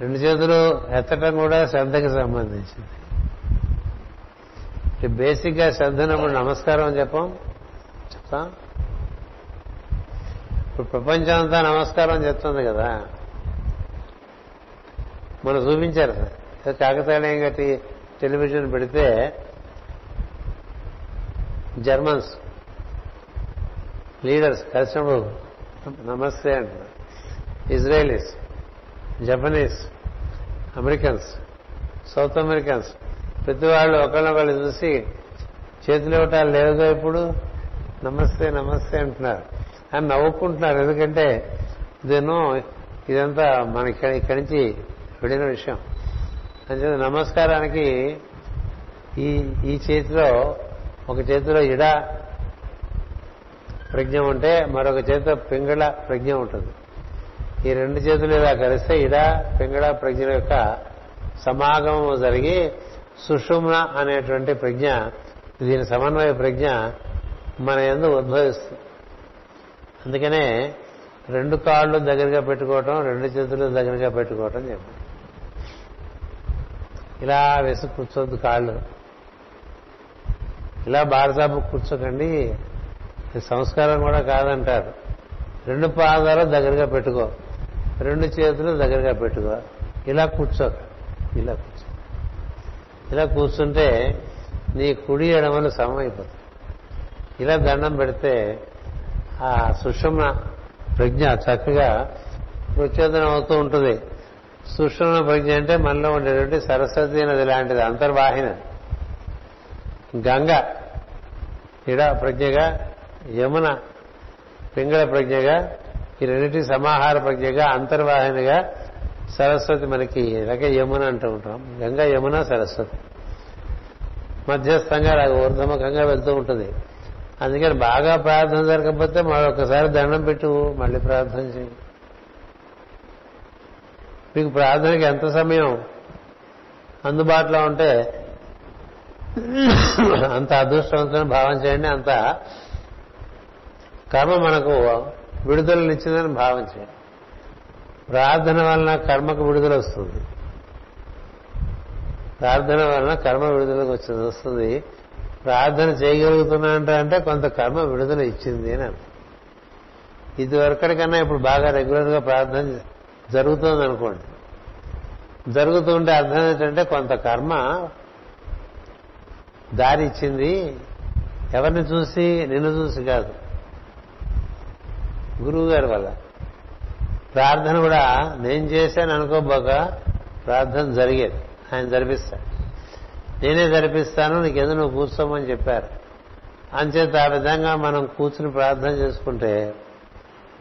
రెండు చేతులు ఎత్తటం కూడా శ్రద్ధకి సంబంధించింది. బేసిక్గా శ్రద్ధనప్పుడు నమస్కారం అని చెప్పాం. చెప్తాం? ఇప్పుడు ప్రపంచం అంతా నమస్కారం చెప్తుంది కదా. మనం చూపించారు కాకతాళీయం గట్టి టెలివిజన్ పెడితే జర్మన్స్ లీడర్స్ కలిసినప్పుడు నమస్తే అంటారు. Israelis Japanese Americans South Americans. ప్రతి వాళ్ళు ఒకళ్ళొకళ్ళు చూసి చేతులు ఇవ్వటాలు లేవుగా ఇప్పుడు? నమస్తే నమస్తే అంటున్నారు. అని నవ్వుకుంటున్నారు. ఎందుకంటే ఇదేనో ఇదంతా మనకి ఇక్కడి నుంచి వెళ్ళిన విషయం. అంతే నమస్కారానికి ఈ ఈ చేతిలో ఒక చేతిలో ఇడ ప్రజ్ఞ ఉంటే మరొక చేతిలో పింగళ ప్రజ్ఞ ఉంటుంది. ఈ రెండు చేతులు ఇలా కలిస్తే ఇడ పింగళ ప్రజ్ఞ యొక్క సమాగమం జరిగి సుషుమ్న అనేటువంటి ప్రజ్ఞ దీని సమన్వయ ప్రజ్ఞ మన ఎందు ఉద్భవిస్తుంది. అందుకనే రెండు కాళ్ళు దగ్గరగా పెట్టుకోవటం రెండు చేతులు దగ్గరగా పెట్టుకోవటం చెప్పండి ఇలా వేసి కూర్చోద్దు కాళ్ళు. ఇలా బారసాపు కూర్చోకండి సంస్కారం కూడా కాదంటారు. రెండు పాదాలు దగ్గరగా పెట్టుకో. రెండు చేతులు దగ్గరగా పెట్టుకో. ఇలా కూర్చో. ఇలా కూర్చో. ఇలా కూర్చుంటే నీ కుడి ఎడమలు సమమైపోతుంది ఇలా దండం పెడితే ఆ సుషుమ్న ప్రజ్ఞ చక్కగా ప్రచోదనం అవుతూ ఉంటుంది. సుషుమ్న ప్రజ్ఞ అంటే మనలో ఉండేటువంటి సరస్వతి నది లాంటిది అంతర్వాహిన. గంగ ఇడ ప్రజ్ఞగా యమున పింగళ ప్రజ్ఞగా ఈ రెండింటి సమాహార ప్రజ్ఞగా అంతర్వాహినిగా సరస్వతి మనకి ఇలాగే యమున అంటూ ఉంటాం. గంగా యమున సరస్వతి. మధ్యస్థంగా అలాగ ఊర్ధముఖంగా వెళ్తూ ఉంటుంది. అందుకని బాగా ప్రార్థన జరగకపోతే మరొకసారి దండం పెట్టు మళ్ళీ ప్రార్థన చేయి. మీకు ప్రార్థనకి ఎంత సమయం అందుబాటులో ఉంటే అంత అదృష్టవంతమైన భావం చేయండి అంత కర్మ మనకు విడుదలనిచ్చిందని భావం ప్రార్థన వలన కర్మకు విడుదల వస్తుంది. ప్రార్థన వలన కర్మ విడుదలకు వచ్చింది వస్తుంది. ప్రార్థన చేయగలుగుతున్నా అంటే కొంత కర్మ విడుదల ఇచ్చింది అని అర్థం. ఇది వరకటికన్నా ఇప్పుడు బాగా రెగ్యులర్గా ప్రార్థన జరుగుతుంది అనుకోండి. జరుగుతుంటే అర్థం ఏంటంటే కొంత కర్మ దారి ఇచ్చింది. ఎవరిని చూసి? నిన్ను చూసి కాదు. గురువు గారి వల్ల. ప్రార్థన కూడా నేను చేశాను అనుకోబోక ప్రార్థన జరిగేది. ఆయన జరిపిస్తాడు. నేనే జరిపిస్తాను నీకెందుకు నువ్వు కూర్చోమని చెప్పారు. అంచేత ఆ విధంగా మనం కూర్చుని ప్రార్థన చేసుకుంటే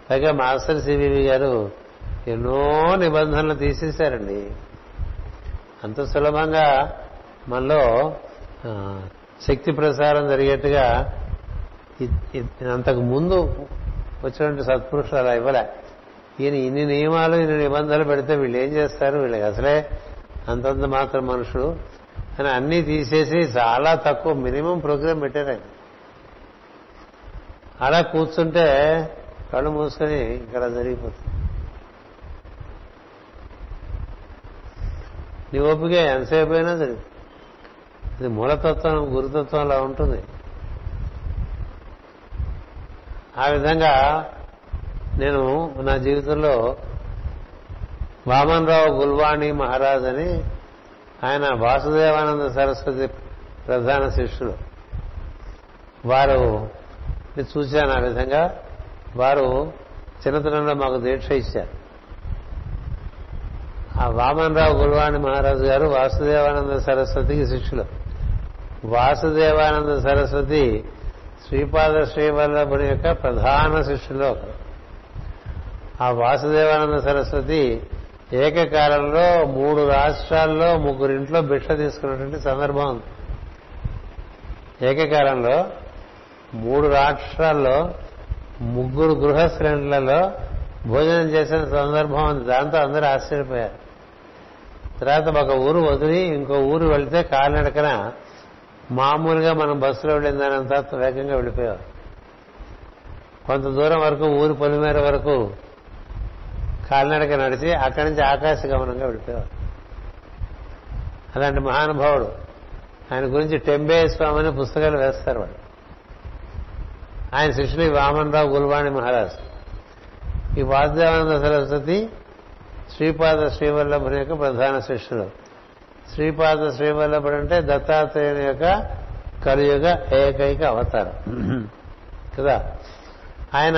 పైగా మాస్టర్ సివివి గారు ఎన్నో నిబంధనలు తీసేశారండి. అంత సులభంగా మనలో శక్తి ప్రసారం జరిగేట్టుగా అంతకు ముందు వచ్చినటువంటి సత్పురుషులు అలా ఇవ్వలే. ఈయన ఇన్ని నియమాలు ఇన్ని నిబంధనలు పెడితే వీళ్ళు ఏం చేస్తారు? వీళ్ళకి అసలే అంతంత మాత్రం మనుషులు అని అన్నీ తీసేసి చాలా తక్కువ మినిమం ప్రోగ్రాం పెట్టారు ఆయన. అలా కూర్చుంటే కళ్ళు మూసుకొని ఇక్కడ జరిగిపోతుంది. నీ ఓపిక ఎంతసేపు అయినా జరుగుతుంది ఇది మూలతత్వం గురుతత్వం అలా ఉంటుంది. ఆ విధంగా నేను నా జీవితంలో వామన్రావు గుల్వాణి మహారాజ్ అని ఆయన వాసుదేవానంద సరస్వతి ప్రధాన శిష్యులు వారు చూశాను ఆ విధంగా. వారు చిన్నతనంలో మాకు దీక్ష ఇచ్చారు. ఆ వామన్రావు గుల్వాణి మహారాజు గారు వాసుదేవానంద సరస్వతికి శిష్యులు. వాసుదేవానంద సరస్వతి శ్రీపాద శ్రీవల్లభుడి యొక్క ప్రధాన శిష్యులో ఒకరు ఆ వాసుదేవానంద సరస్వతి ఏకకాలంలో మూడు రాష్ట్రాల్లో ముగ్గురింట్లో భిక్ష తీసుకున్నటువంటి సందర్భం ఉంది. ఏకకాలంలో మూడు రాష్ట్రాల్లో ముగ్గురు గృహశ్రేణులలో భోజనం చేసిన సందర్భం ఉంది. దాంతో అందరూ ఆశ్చర్యపోయారు. తర్వాత ఒక ఊరు వదిలి ఇంకో ఊరు వెళితే కాలినడకన మామూలుగా మనం బస్సులో వెళ్ళిన దానంత వేగంగా వెళ్ళిపోయారు కొంత దూరం వరకు ఊరి పొలిమేర వరకు కాలినడక నడిచి అక్కడి నుంచి ఆకాశ గమనంగా వెళ్ళిపోయారు అలాంటి మహానుభావుడు. ఆయన గురించి టెంబే స్వామి అని పుస్తకాలు వేస్తారు వాళ్ళు. ఆయన శిష్యులు వామనరావు వామన్రావు గుల్వాణి మహారాజ్. ఈ వాద్యానంద సరస్వతి శ్రీపాద శ్రీవల్లభుని యొక్క ప్రధాన శిష్యులు. శ్రీపాద శ్రీవల్లభుడు అంటే దత్తాత్రేయుని యొక్క కలియుగ ఏకైక అవతారం. కదా? ఆయన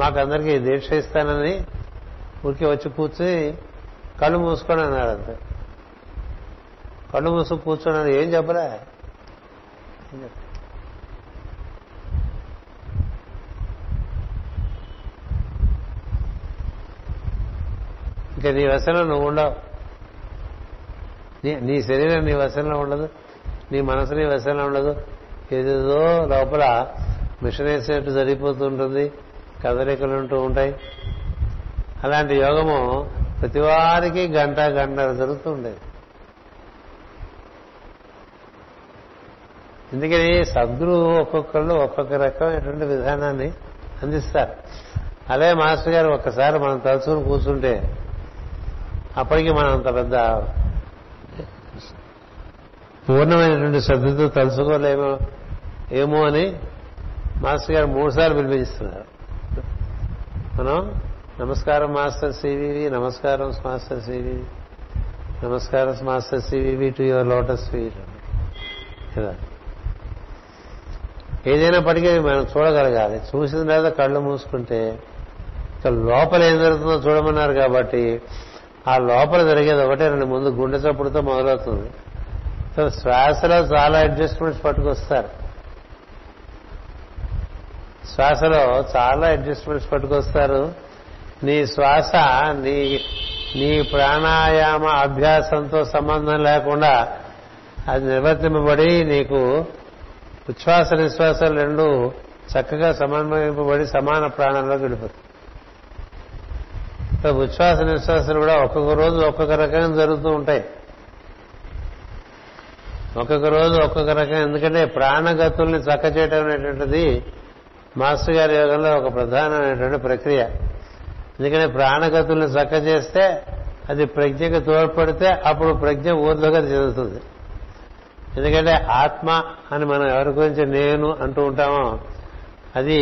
మాకందరికీ దీక్ష ఇస్తానని ఊరికి వచ్చి కూర్చుని కళ్ళు మూసుకొని అన్నాడు అంతే కళ్ళు మూసుకు కూర్చున్నాడు ఏం చెప్పలే? ఇంకా నీ వ్యసనం నువ్వు ఉండవు. నీ- శరీరం నీ వశంలో ఉండదు నీ మనసు నీ వశంలో ఉండదు. ఏదేదో లోపల మిషన్ వేసినట్టు జరిగిపోతుంటుంది కదలికలు ఉంటూ ఉంటాయి. అలాంటి యోగము ప్రతి వారికి గంట గంట జరుగుతూ ఉండేది ఎందుకని సద్గురు ఒక్కొక్కళ్ళు ఒక్కొక్క రకమైనటువంటి విధానాన్ని అందిస్తారు. అలాగే మాస్టర్ గారు ఒక్కసారి మనం తలుచుకుని కూర్చుంటే అప్పటికి మనం అంత పెద్ద పూర్ణమైనటువంటి శ్రద్ధతో తలుచుకోలేమో ఏమో అని మాస్టర్ గారు మూడు సార్లు పిలిపిస్తున్నారు మనం నమస్కారం మాస్టర్ సివివి నమస్కారం మాస్టర్ సివివి నమస్కారం master CVV to your lotus feet కదా? ఏదైనప్పటికీ మనం చూడగలగాలి. చూసిన తర్వాత కళ్ళు మూసుకుంటే లోపల ఏం జరుగుతుందో చూడమన్నారు కాబట్టి ఆ లోపల జరిగేది ఒకటే రెండు ముందు గుండె చప్పుడుతో మొదలవుతుంది. సో శ్వాసలో చాలా అడ్జస్ట్మెంట్స్ పట్టుకొస్తారు. శ్వాసలో చాలా అడ్జస్ట్మెంట్స్ పట్టుకొస్తారు. నీ శ్వాస నీ నీ ప్రాణాయామ అభ్యాసంతో సంబంధం లేకుండా అది నిర్వర్తింపబడి నీకు ఉచ్ఛ్వాస నిశ్వాసాలు రెండు చక్కగా సమన్వయింపబడి సమాన ప్రాణంలో గడిపోతుంది ఉచ్ఛ్వాస నిశ్వాసాలు కూడా ఒక్కొక్క రోజు ఒక్కొక్క రకంగా జరుగుతూ ఉంటాయి. ఒక్కొక్క రోజు ఒక్కొక్క రకం. ఎందుకంటే ప్రాణగతుల్ని చక్క చేయటం అనేటువంటిది మాస్టర్ గారి యోగంలో ఒక ప్రధానమైనటువంటి ప్రక్రియ. ఎందుకంటే ప్రాణగతుల్ని చక్క చేస్తే అది ప్రజ్ఞకు తోడ్పడితే అప్పుడు ప్రజ్ఞ ఊర్ధ్వగతి చెందుతుంది. ఎందుకంటే ఆత్మ అని మనం ఎవరి గురించి నేను అంటూ ఉంటామో అది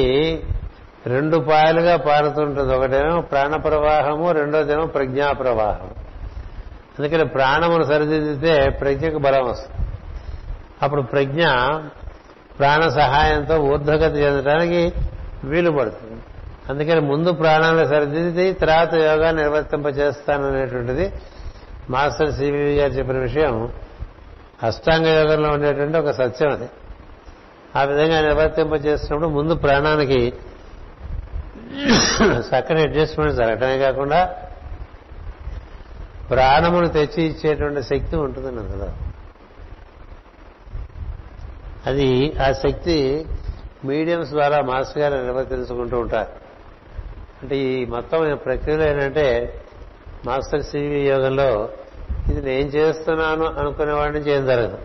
రెండు పాయలుగా పారుతుంటుంది. ఒకటేమో ప్రాణ ప్రవాహము రెండోదేమో ప్రజ్ఞా ప్రవాహం అందుకని ప్రాణమును సరిదిద్దితే ప్రజ్ఞకు బలం వస్తుంది. అప్పుడు ప్రజ్ఞ ప్రాణ సహాయంతో ఊర్ధ్వగతి చెందడానికి వీలు పడుతుంది అందుకని ముందు ప్రాణాలను సరిదిద్ది తర్వాత యోగా నిర్వర్తింపజేస్తాననేటువంటిది మాస్టర్ సివి గారు చెప్పిన విషయం. అష్టాంగ యోగంలో ఉండేటువంటి ఒక సత్యం అది. ఆ విధంగా నిర్వర్తింపజేస్తున్నప్పుడు ముందు ప్రాణానికి చక్కని అడ్జస్ట్మెంట్ జరగటమే కాకుండా ప్రాణమును తెచ్చి ఇచ్చేటువంటి శక్తి ఉంటుంది అందులో అది ఆ శక్తి మీడియంస్ ద్వారా మాస్టర్ గారు నిర్వర్తించుకుంటూ ఉంటారు. అంటే ఈ మొత్తం ప్రక్రియలో ఏంటంటే మాస్టర్ సివి యోగంలో ఇది నేను చేస్తున్నాను అనుకునేవాడి నుంచి ఏం జరగదు.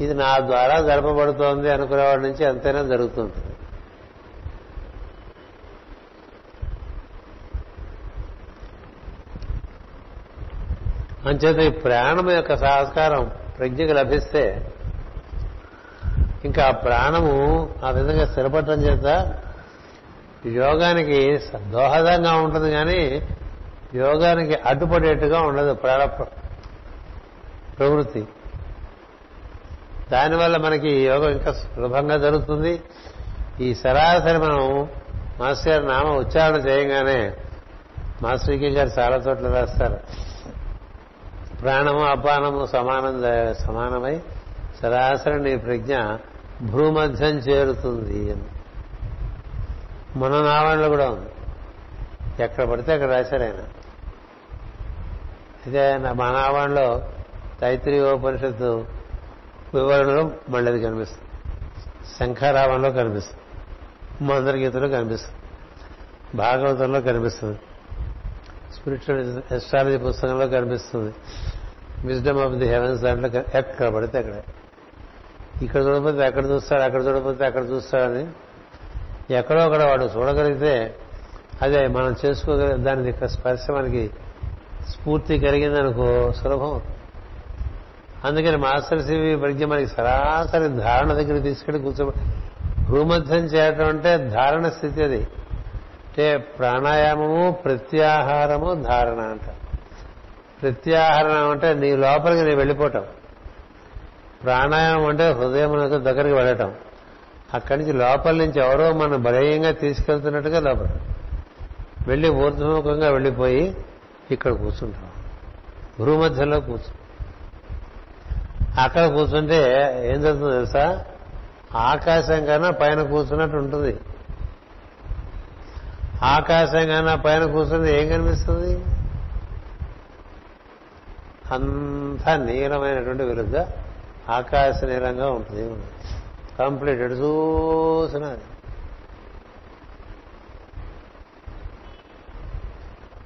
ఇది నా ద్వారా జరపబడుతోంది అనుకునేవాడి నుంచి అంతైనా జరుగుతుంటుంది అంచేత ఈ ప్రాణం యొక్క సహస్కారం ప్రజ్ఞకు లభిస్తే ఇంకా ఆ ప్రాణము ఆ విధంగా స్థిరపడటం చేత యోగానికి దోహదంగా ఉంటుంది కానీ యోగానికి అడ్డుపడేట్టుగా ఉండదు ప్రాణ ప్రవృత్తి. దానివల్ల మనకి యోగం ఇంకా సులభంగా జరుగుతుంది. ఈ సరాసరి మనం మాస్టర్ గారి నామ ఉచ్చారణ చేయగానే మాస్టర్ గారు చాలా చోట్ల రాస్తారు. ప్రాణము అపానము సమానం సమానమై సరాసరి నీ ప్రజ్ఞ భూమధ్యం చేరుతుంది అని. మన నావణలో కూడా ఉంది. ఎక్కడ పడితే అక్కడ రాశారు ఆయన. అయితే మా నావణలో తైత్రి ఉపనిషత్తు వివరణలో మళ్ళీ అది కనిపిస్తుంది. శంఖారావంలో కనిపిస్తుంది. మందరగీతలో కనిపిస్తుంది. భాగవతంలో కనిపిస్తుంది. స్పిరిచువల్ ఎస్ట్రాలజీ పుస్తకంలో కనిపిస్తుంది. విజ్డమ్ ఆఫ్ ది హెవెన్స్ దాంట్లో ఎక్కడ పడితే అక్కడ. ఇక్కడ చూడకపోతే అక్కడ చూస్తాడు అక్కడ చూడకపోతే అక్కడ చూస్తాడని ఎక్కడో అక్కడ వాడు చూడగలిగితే అదే మనం చేసుకోగలి దాని యొక్క స్పర్శ మనకి స్ఫూర్తి కలిగిందనుకో సులభం. అందుకని మాస్టర్ శివి ప్రజ్ఞ మనకి సరాసరి ధారణ దగ్గర తీసుకెళ్ళి కూర్చో భూమధ్యం చేయటం అంటే ధారణ స్థితి అది. అంటే ప్రాణాయామము ప్రత్యాహారము ధారణ అంట. ప్రత్యాహారం అంటే నీ లోపలికి నీ వెళ్ళిపోవటం. ప్రాణాయామం అంటే హృదయం దగ్గరికి వెళ్ళటం. అక్కడి నుంచి లోపల నుంచి ఎవరో మనం బలయంగా తీసుకెళ్తున్నట్టుగా లోపల. వెళ్ళి ఊర్ధ్వముఖంగా వెళ్ళిపోయి ఇక్కడ కూర్చుంటాం. భూమధ్యంలో కూర్చు. అక్కడ కూర్చుంటే ఏం జరుగుతుందో తెలుసా? ఆకాశం కన్నా పైన కూర్చున్నట్టు ఉంటుంది. ఆకాశం కన్నా పైన కూర్చుంటే ఏం కనిపిస్తుంది? అంతా నీలమైనటువంటి విరుద్ధ ఆకాశ నీలంగా ఉంటుంది. కంప్లీట్ ఎటు చూసిన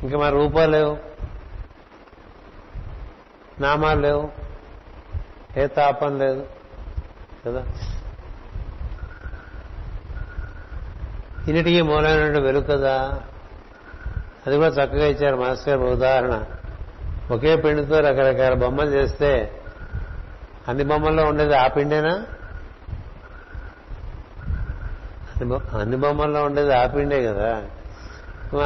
ఇంకా మరి రూపాలు లేవు. నామాలు లేవు. ఏ తాపం లేదు. కదా? ఇన్నిటికీ మూలమైనటువంటి వెలుగు కదా అది కూడా చక్కగా ఇచ్చారు మాస్టర్ గారు. ఉదాహరణ. ఒకే పిండితో రకరకాల బొమ్మలు చేస్తే అన్ని బొమ్మల్లో ఉండేది ఆ పిండేనా? అన్ని బొమ్మల్లో ఉండేది ఆ పిండే కదా.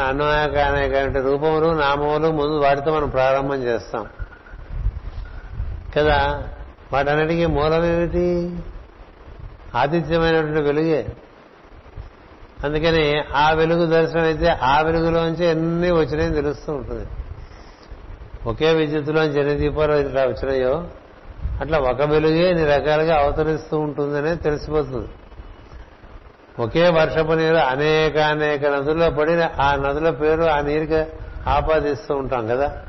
అన్నమాయక అనేక రూపములు నామములు ముందు వాటితో మనం ప్రారంభం చేస్తాం. కదా వాటన్నిటికీ మూలం ఏమిటి ఆతిథ్యమైనటువంటి వెలుగే. అందుకని ఆ వెలుగు దర్శనం అయితే ఆ వెలుగులోంచి ఎన్ని వచ్చినాయని తెలుస్తూ ఉంటుంది. ఒకే విద్యుత్తులోంచి ఎన్ని దీపాలు ఇట్లా వచ్చినాయో అట్లా ఒక వెలుగే ఇన్ని రకాలుగా అవతరిస్తూ ఉంటుందనే తెలిసిపోతుంది. ఒకే వర్షపు నీరు అనేక అనేక నదుల్లో పడిన ఆ నదుల పేరు ఆ నీరుకి ఆపాదిస్తూ ఉంటాం కదా.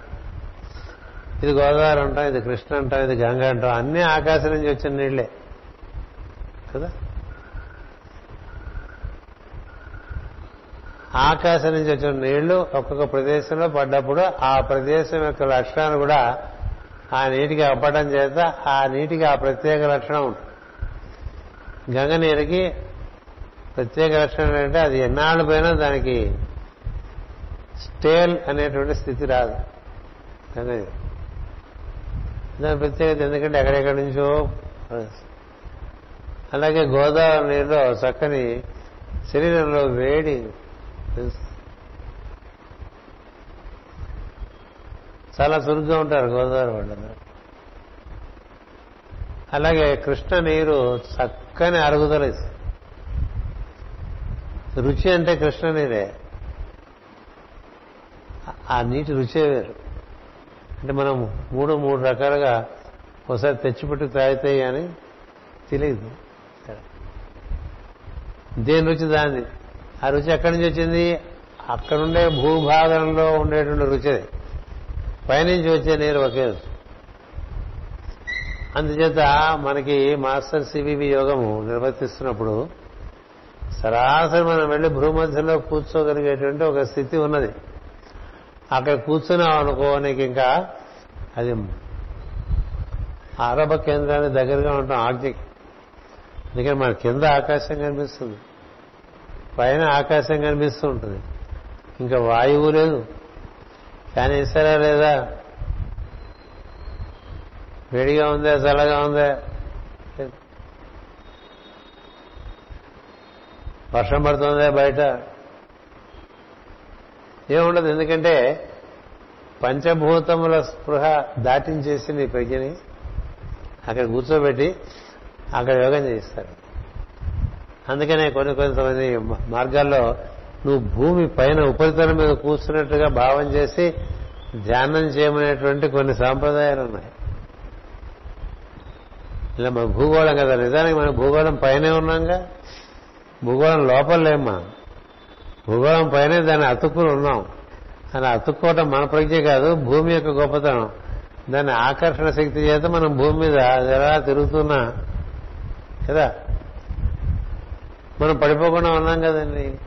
ఇది గోదావరి అంటాం ఇది కృష్ణ అంటాం ఇది గంగ అంటాం. అన్ని ఆకాశం నుంచి వచ్చిన నీళ్ళే కదా? ఆకాశం నుంచి వచ్చిన నీళ్ళు ఒక్కొక్క ప్రదేశంలో పడ్డప్పుడు ఆ ప్రదేశం యొక్క లక్షణాలు కూడా ఆ నీటికి అప్పడం చేత ఆ నీటికి ఆ ప్రత్యేక లక్షణం ఉంటుంది. గంగ నీరుకి ప్రత్యేక లక్షణం అంటే అది ఎన్నాళ్ళు పోయినా దానికి స్టేల్ అనేటువంటి స్థితి రాదు. గంగ నీరు. దాని ప్రత్యేకత ఎందుకంటే ఎక్కడెక్కడి నుంచో అలాగే గోదావరి నీరులో చక్కని శరీరంలో వేడి చాలా చురుగ్గా ఉంటారు గోదావరి వాళ్ళు. అలాగే కృష్ణ నీరు చక్కని అరుగుదల రుచి అంటే కృష్ణ నీరే. ఆ నీటి రుచే వేరు. అంటే మనం మూడు మూడు రకాలుగా ఒకసారి తెచ్చిపెట్టి తాగితే అని తెలియదు. దేని రుచి దాన్ని ఆ రుచి ఎక్కడి నుంచి వచ్చింది? అక్కడుండే భూభాగంలో ఉండేటువంటి రుచి. పైనుంచి వచ్చే నీరు ఒకే. అందుచేత మనకి మాస్టర్ సివివి యోగము నిర్వర్తిస్తున్నప్పుడు సరాసరి మనం వెళ్ళి భూమధ్యలో కూర్చోగలిగేటువంటి ఒక స్థితి ఉన్నది. అక్కడ కూర్చున్నాం అనుకో నీకు ఇంకా అది ఆరభ కేంద్రానికి దగ్గరగా ఉంటాం ఆజ్ఞకి అందుకని మన కింద ఆకాశం కనిపిస్తుంది. పైన ఆకాశం కనిపిస్తూ ఉంటుంది. ఇంకా వాయువు లేదు. కానీ ఇస్తారా లేదా? వేడిగా ఉందా చల్లగా ఉందా? వర్షం పడుతుందా బయట? ఏముండదు ఎందుకంటే పంచభూతముల స్పృహ దాటించేసి నీ ప్రజ్ఞని. అక్కడ కూర్చోబెట్టి అక్కడ యోగం చేయిస్తారు. అందుకనే కొన్ని కొంతమంది మార్గాల్లో నువ్వు భూమి పైన ఉపరితలం మీద కూర్చున్నట్టుగా భావం చేసి ధ్యానం చేయమనేటువంటి కొన్ని సాంప్రదాయాలు ఉన్నాయి. ఇలా మన భూగోళం కదా నిజానికి మనం భూగోళం పైనే ఉన్నాంగా? భూగోళం లోపల మనం భూగోళం పైనే దాన్ని అతుక్కుని ఉన్నాం. అని అతుక్కోవటం మన ప్రజ్ఞ కాదు భూమి యొక్క గొప్పతనం. దాని ఆకర్షణ శక్తి చేత మనం భూమి మీద ఎలా తిరుగుతున్నా కదా? మనం పడిపోకుండా ఉన్నాం కదండి.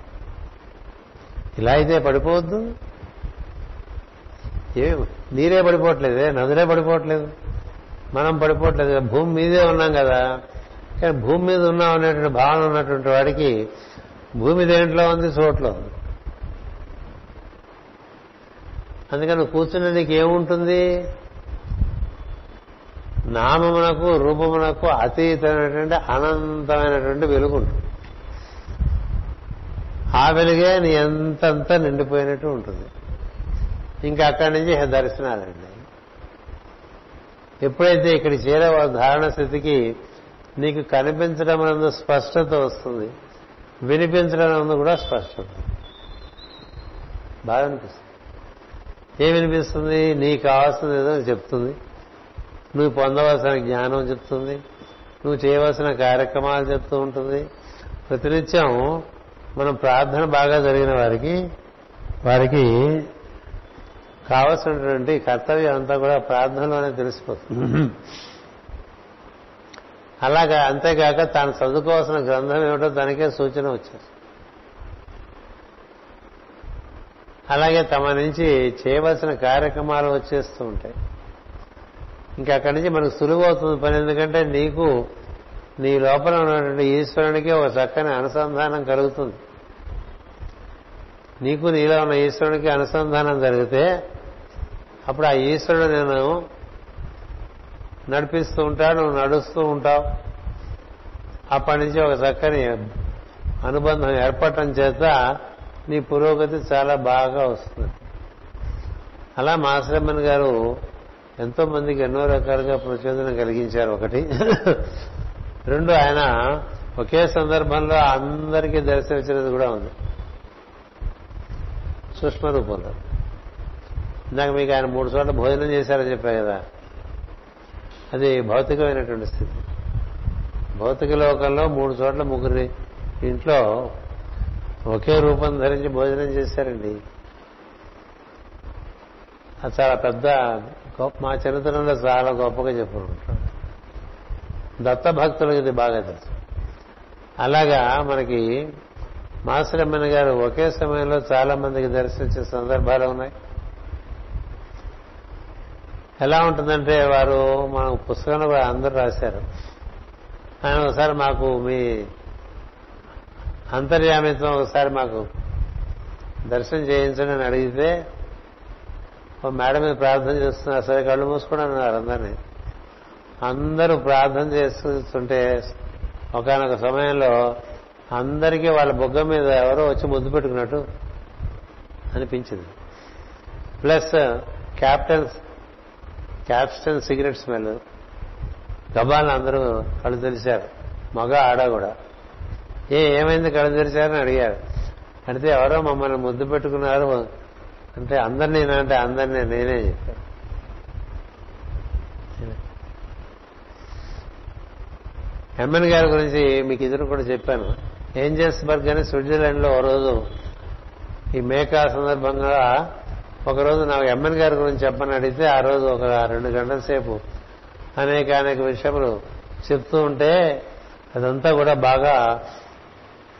ఇలా అయితే పడిపోవద్దు. ఏ నీరే పడిపోవట్లేదే నదులే పడిపోవట్లేదు. మనం పడిపోవట్లేదు భూమి మీదే ఉన్నాం కదా. కానీ భూమి మీద ఉన్నాం అనేటువంటి భావన ఉన్నటువంటి వాడికి భూమి దేంట్లో ఉంది చోట్లో ఉంది. అందుకని కూర్చున్న నీకు ఏముంటుంది? నామమునకు రూపమునకు అతీతమైనటువంటి అనంతమైనటువంటి వెలుగు ఉంటుంది ఆ వెలుగే నీ ఎంతంత నిండిపోయినట్టు ఉంటుంది. ఇంకా అక్కడి నుంచి దర్శనాలండి. ఎప్పుడైతే ఇక్కడ చేరే ధారణ స్థితికి నీకు కనిపించడం నందు స్పష్టత వస్తుంది. వినిపించడం నందు కూడా స్పష్టత. బాగా అనిపిస్తుంది. ఏం వినిపిస్తుంది? నీకు కావాల్సింది ఏదో చెప్తుంది. నువ్వు పొందవలసిన జ్ఞానం చెప్తుంది. నువ్వు చేయవలసిన కార్యక్రమాలు చెప్తూ ఉంటుంది. ప్రతినిత్యం మనం ప్రార్థన బాగా జరిగిన వారికి వారికి కావలసినటువంటి కర్తవ్యం అంతా కూడా ప్రార్థనలోనే తెలిసిపోతుంది. అలాగా అంతేకాక తాను చదువుకోవాల్సిన గ్రంథం ఏమిటో దానికే సూచన వచ్చేది. అలాగే తమ నుంచి చేయవలసిన కార్యక్రమాలు వచ్చేస్తూ ఉంటాయి. ఇంకా అక్కడి నుంచి మనకు సులువు అవుతుంది పని ఎందుకంటే నీకు నీ లోపల ఉన్నటువంటి ఈశ్వరునికి ఒక చక్కని అనుసంధానం కలుగుతుంది. నీకు నీలో ఉన్న ఈశ్వరునికి అనుసంధానం జరిగితే అప్పుడు ఆ ఈశ్వరుడు నేను నడిపిస్తూ ఉంటాడు నువ్వు నడుస్తూ ఉంటావు. అప్పటి నుంచి ఒక చక్కని అనుబంధం ఏర్పడటం చేత నీ పురోగతి చాలా బాగా వస్తుంది. అలా మాసరమ్మన్ గారు ఎంతో మందికి ఎన్నో రకాలుగా ప్రచోదనం కలిగించారు ఒకటి. రెండు ఆయన ఒకే సందర్భంలో అందరికీ దర్శనమిచ్చినది కూడా ఉంది. సూక్ష్మ రూపంలో. ఇందాక మీకు ఆయన మూడు చోట్ల భోజనం చేశారని చెప్పా కదా. అది భౌతికమైనటువంటి స్థితి. భౌతిక లోకంలో మూడు చోట్ల ముగ్గురి ఇంట్లో ఒకే రూపం ధరించి భోజనం చేశారండి. అది చాలా పెద్ద గొప్ప మా చరిత్రలో చాలా గొప్పగా చెప్పుకుంటాం దత్త భక్తులకు ఇది బాగా తెలుసు. అలాగా మనకి మాసరమ్మన్ గారు ఒకే సమయంలో చాలా మందికి దర్శించే సందర్భాలు ఉన్నాయి. ఎలా ఉంటుందంటే వారు మన పుస్తకంలో కూడా అందరూ రాశారు. ఆయన ఒకసారి మాకు మీ అంతర్యామిత్వం ఒకసారి మాకు దర్శనం చేయించండి అని అడిగితే ఓ మేడం మీద ప్రార్థన చేస్తున్నారు సరే కళ్ళు మూసుకోండి అన్నారు అందరినీ. అందరూ ప్రార్థన చేస్తుంటే ఒకనొక సమయంలో అందరికీ వాళ్ళ బొగ్గ మీద ఎవరో వచ్చి ముద్దు పెట్టుకున్నట్టు అనిపించింది. Plus captain captain cigarette smell గబాలను అందరూ కళ్ళు తెరిచారు. మగ ఆడ కూడా. ఏ ఏమైంది కళ్ళు తెరిచారని అడిగారు. అడిగితే ఎవరో మమ్మల్ని ముద్దు పెట్టుకున్నారు అంటే అందరినీ అంటే అందరినీ నేనే చెప్పాను. ఎమ్మెన్ గారి గురించి మీకు ఇద్దరు కూడా చెప్పాను. ఏంజల్స్బర్గ్ అని స్విట్జర్లాండ్లో ఓ రోజు ఈ మేకా సందర్భంగా ఒకరోజు నాకు ఎమ్మెన్ గారి గురించి చెప్పని అడిగితే ఆ రోజు ఒక రెండు గంటల సేపు అనేక అనేక విషయములు చెప్తూ ఉంటే అదంతా కూడా బాగా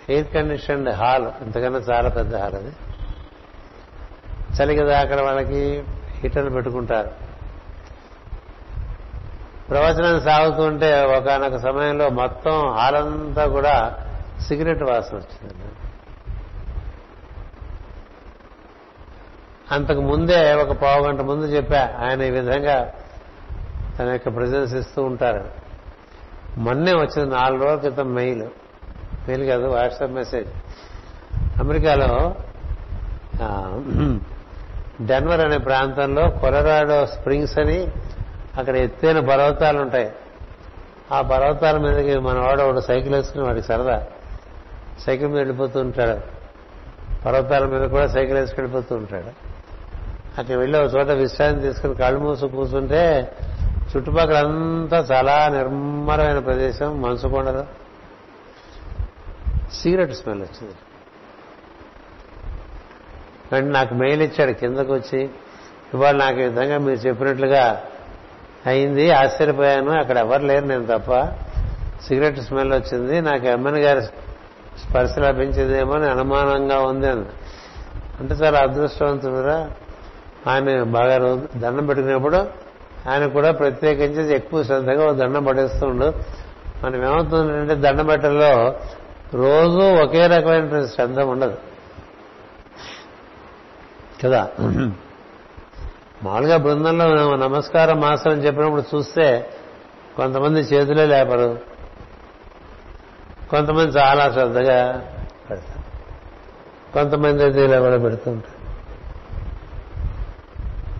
ఎయిర్ కండిషన్డ్ హాల్. ఇంతకన్నా చాలా పెద్ద హాల్ అది. చలి కదా అక్కడ వాళ్ళకి హీటర్లు పెట్టుకుంటారు. ప్రవచనం సాగుతుంటే ఒకనొక సమయంలో మొత్తం హాలంతా కూడా సిగరెట్ వాసన వచ్చింది అంతకు ముందే ఒక పావు గంట ముందు చెప్పా ఆయన ఈ విధంగా తన యొక్క ప్రజెన్స్ ఇస్తూ ఉంటారు. మొన్నే వచ్చింది నాలుగు రోజుల క్రితం మెయిల్ మెయిల్ కాదు వాట్సాప్ మెసేజ్ అమెరికాలో డెన్వర్ అనే ప్రాంతంలో కొలరాడో స్ప్రింగ్స్ అని అక్కడ ఎత్తైన పర్వతాలు ఉంటాయి ఆ పర్వతాల మీదకి మన వాడు సైకిల్ వేసుకుని వాడికి సరదా. సైకిల్ మీద వెళ్ళిపోతూ ఉంటాడు. పర్వతాల మీద కూడా సైకిల్ వేసుకు వెళ్ళిపోతూ ఉంటాడు. అక్కడ వెళ్ళి ఒక చోట విశ్రాంతి తీసుకుని కళ్ళు మూసు కూర్చుంటే చుట్టుపక్కల అంతా చాలా నిర్మలమైన ప్రదేశం. మనసు కొండలు సిగరెట్ స్మెల్ వచ్చింది. అంటే నాకు మెయిల్ ఇచ్చాడు కిందకు వచ్చి ఇవాళ నాకు ఈ విధంగా మీరు చెప్పినట్లుగా అయింది ఆశ్చర్యపోయాను. అక్కడ ఎవరు లేరు నేను తప్ప. సిగరెట్ స్మెల్ వచ్చింది. నాకు ఎమ్మెన్ గారి స్పర్శ లభించిందేమో అని అనుమానంగా ఉంది అని. అంటే చాలా అదృష్టవంతుడురా. ఆయన బాగా రోజు దండం పెట్టుకునేప్పుడు ఆయన కూడా ప్రత్యేకించి ఎక్కువ శ్రద్ధగా దండం పడేస్తుండు మనం ఏమవుతుందంటే దండం పెట్టడంలో రోజు ఒకే రకమైన శ్రద్ధ ఉండదు. కదా? మామూలుగా బృందంలో నమస్కారం మాస్టర్ అని చెప్పినప్పుడు చూస్తే కొంతమంది చేతులే లేపరు. కొంతమంది చాలా శ్రద్ధగా పెడతారు. కొంతమంది అయితే ఇలా కూడా పెడుతుంటారు.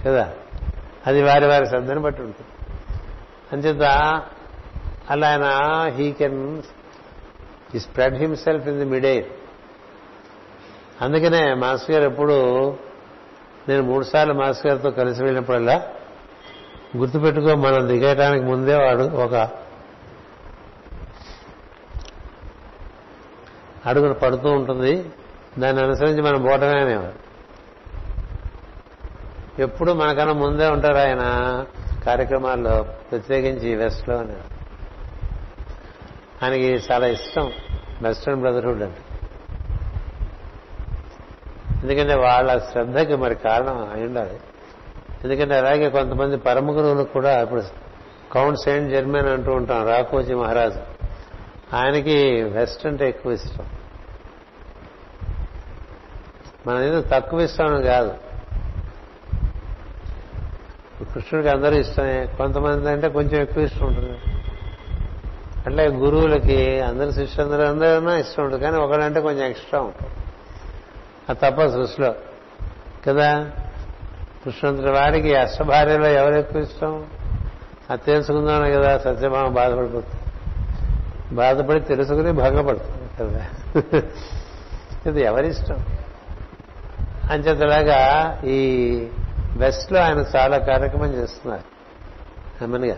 కదా? అది వారి వారి శ్రద్ధను బట్టి ఉంటుంది. అంచేత అలా ఆయన హీ కెన్ ఈ spread himself in the midday అందుకనే మాస్టర్ గారు ఎప్పుడు నేను మూడు సార్లు మాస్టర్ గారితో కలిసి వెళ్ళినప్పుడల్లా గుర్తుపెట్టుకో మనం దిగటానికి ముందే వాడు ఒక అడుగును పడుతూ ఉంటుంది. దాన్ని అనుసరించి మనం పోవటమే అనేవారు ఎప్పుడు మనకన్నా ముందే ఉంటారు ఆయన కార్యక్రమాల్లో ప్రత్యేకించి వెస్ట్లో అనేవారు ఆయనకి చాలా ఇష్టం వెస్టర్న్ బ్రదర్హుడ్ అంటే. ఎందుకంటే వాళ్ళ శ్రద్ధకి మరి కారణం అయి ఉండాలి. ఎందుకంటే అలాగే కొంతమంది పరమ గురువులకు కూడా ఇప్పుడు కౌంట్ సెయింట్ జర్మన్ అంటూ ఉంటాం రాకోజీ మహారాజు. ఆయనకి వెస్ట్ అంటే ఎక్కువ ఇష్టం. మన ఏదో తక్కువ ఇష్టం కాదు. కృష్ణుడికి అందరూ ఇష్టమే. కొంతమంది అంటే కొంచెం ఎక్కువ ఇష్టం ఉంటుంది. అట్లా గురువులకి అందరి శిష్యులందరూ అందరూ ఇష్టం ఉంటుంది కానీ ఒకడంటే కొంచెం ఎక్స్ట్రా ఉంటుంది. అది తప్ప సృష్టిలో. కదా? కృష్ణంతుడి వాడికి అష్టభార్యలో ఎవరు ఎక్కువ ఇష్టం? అది తెలుసుకుందామని కదా సత్యభామ బాధపడిపోతుంది. బాధపడి తెలుసుకుని భంగపడుతుంది కదా? ఇది ఎవరిష్టం? అంచేతలాగా ఈ వెస్ట్లో ఆయన చాలా కార్యక్రమం చేస్తున్నారు. అమ్మనిగా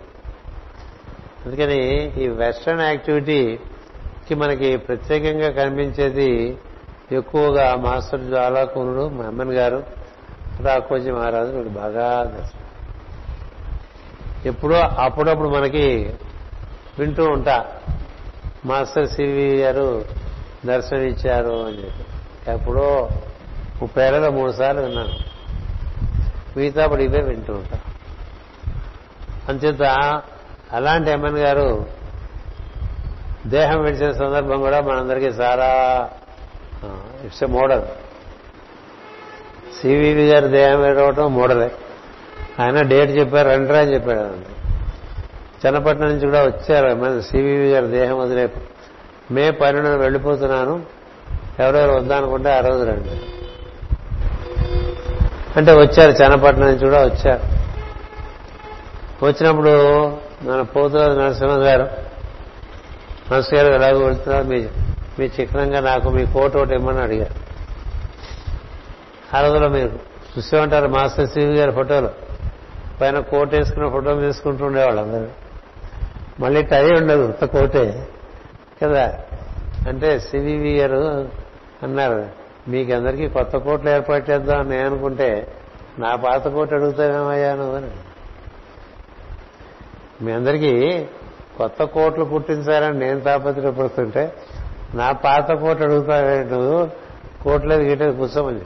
అందుకని ఈ వెస్ట్రన్ యాక్టివిటీకి మనకి ప్రత్యేకంగా కనిపించేది ఎక్కువగా మాస్టర్ జ్వాలాకునుడు మమ్మన్ గారు రాకోజీ మహారాజు వీడు బాగా దర్శనం ఎప్పుడో అప్పుడప్పుడు మనకి వింటూ ఉంటా మాస్టర్ సివి గారు దర్శనం ఇచ్చారు అని చెప్పి. ఎప్పుడో ముప్పై మూడు సార్లు విన్నాను. మిగతా ఇవే వింటూ ఉంటా. అంచేత అలాంటి ఎమ్మెన్ గారు దేహం విడిచిన సందర్భం కూడా మనందరికీ చాలా ఇట్స్ ఎ మోడల్. సివివి గారు దేహం ఏడవటం మోడలే. ఆయన డేట్ చెప్పారు రండిరా అని చెప్పాడు అండి చన్నపట్నం నుంచి కూడా వచ్చారు. సివివి గారు దేహం వదిలే. మే పన్నెండున వెళ్ళిపోతున్నాను. ఎవరెవరు వద్దానుకుంటే ఆ రోజు రండి. అంటే వచ్చారు చన్నపట్నం నుంచి కూడా వచ్చారు. వచ్చినప్పుడు మన పోతురాజు నరసింహ గారు నరసింహ గారు ఎలాగో వెళ్తున్నారు మీ మీ చిహ్నంగా నాకు మీ కోట్ ఒకటి ఇమ్మని అడిగారు. ఆ రోజులో మీరు చూసే ఉంటారు మాస్టర్ సివి గారి ఫోటోలు. పైన కోట్ వేసుకున్న ఫోటో తీసుకుంటూ ఉండేవాళ్ళు అందరూ. మళ్ళీ టై ఉండదు ఉత్త కోటే. కదా? అంటే సివివి గారు అన్నారు మీకందరికీ కొత్త కోట్లు ఏర్పాటు చేద్దాం అని నేను అనుకుంటే నా పాత కోట్ అడుగుతావేమయ్యా నువ్వు? అని మీ అందరికీ కొత్త కోట్లు పుట్టించారని నేను తాపత్రపడుతుంటే నా పాత కోట్ అడుగుతావే నువ్వు? కోట్లేదు గిట్లేదు కూర్చోమని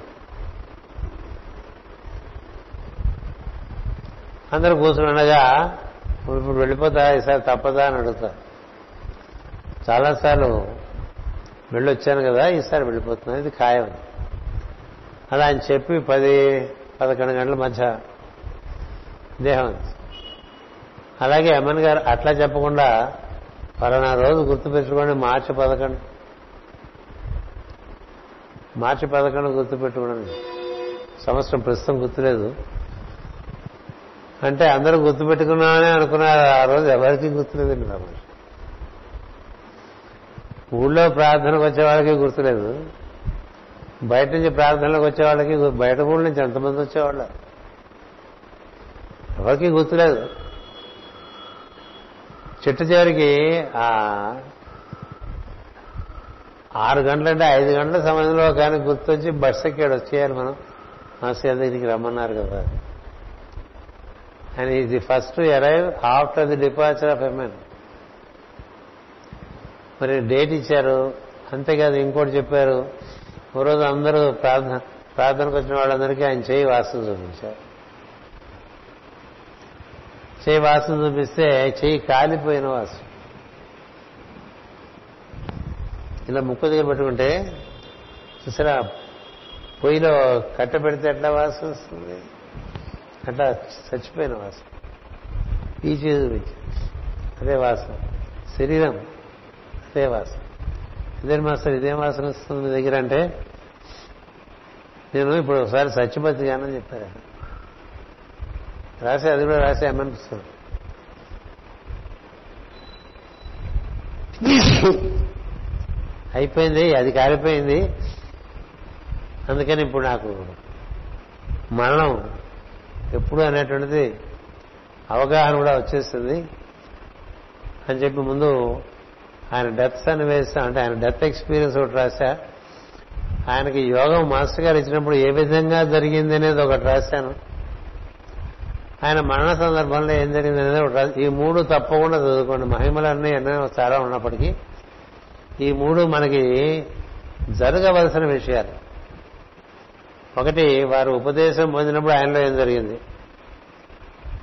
అందరూ కూర్చుండగా ఇప్పుడు వెళ్ళిపోతా ఈసారి తప్పదా అని అడుగుతా. చాలాసార్లు వెళ్ళొచ్చాను కదా ఈసారి వెళ్ళిపోతున్నా ఇది ఖాయం. అలా ఆయన చెప్పి పది పదకొండు గంటల మధ్య దేహం అలాగే అమ్మన్ గారు అట్లా చెప్పకుండా పలానా రోజు గుర్తుపెట్టుకోండి మార్చి పదకొండు. మార్చి పదకొండు గుర్తుపెట్టుకోండి. సంవత్సరం ప్రస్తుతం గుర్తులేదు. అంటే అందరూ గుర్తు పెట్టుకున్నామని అనుకున్నారు. ఆ రోజు ఎవరికి గుర్తులేదండి బాబు. ఊళ్ళో ప్రార్థనకు వచ్చే వాళ్ళకి గుర్తులేదు. బయట నుంచి ప్రార్థనలకు వచ్చే వాళ్ళకి బయట ఊళ్ళ నుంచి ఎంతమంది వచ్చేవాళ్ళు? ఎవరికి గుర్తులేదు. చెట్టు చివరికి ఆ ఆరు గంటలంటే ఐదు గంటల సమయంలో కానీ గుర్తొచ్చి బస్సు ఎక్కాడు. వచ్చేయాలి మనం. మాస్టర్ దగ్గరికి రమ్మన్నారు కదా. And is the first arrive after the departure of MN మరి డేట్ ఇచ్చారు. అంతేకాదు ఇంకోటి చెప్పారు. ఓ రోజు అందరూ ప్రార్థన ప్రార్థనకు వచ్చిన వాళ్ళందరికీ ఆయన చేయి వాసన చూపించారు. చేయి వాసన చూపిస్తే చెయ్యి కాలిపోయిన వాసన. ఇలా ముక్కు దగ్గర పెట్టుకుంటే చూసారా పొయ్యిలో కట్ట పెడితే ఎట్లా వాసన వస్తుంది? అట్లా చచ్చిపోయిన వాసన. ఈ చేదు అదే వాసన. శరీరం అదే వాసన. ఇదేం మాస్టర్ ఇదే వాసన వస్తుంది మీ దగ్గర అంటే? నేను ఇప్పుడు ఒకసారి సత్యపతి గానని చెప్పారు రాసి అది కూడా రాసి అమ్మనిపిస్తుంది అయిపోయింది అది కాలిపోయింది. అందుకని ఇప్పుడు నాకు మరణం ఎప్పుడు అనేటువంటిది అవగాహన కూడా వచ్చేస్తుంది అని చెప్పి ముందు ఆయన డెత్ సన్నివేశం అంటే ఆయన డెత్ ఎక్స్పీరియన్స్ ఒకటి రాశా. ఆయనకి యోగం మాస్టర్ గారు ఇచ్చినప్పుడు ఏ విధంగా జరిగింది అనేది ఒకటి రాశాను. ఆయన మరణ సందర్భంలో ఏం జరిగింది అనేది ఒకటి రాసి ఈ మూడు తప్పకుండా చదువుకోండి. మహిమలన్నీ ఎన్నో చాలా ఉన్నప్పటికీ ఈ మూడు మనకి జరగవలసిన విషయాలు. ఒకటి వారు ఉపదేశం పొందినప్పుడు ఆయనలో ఏం జరిగింది?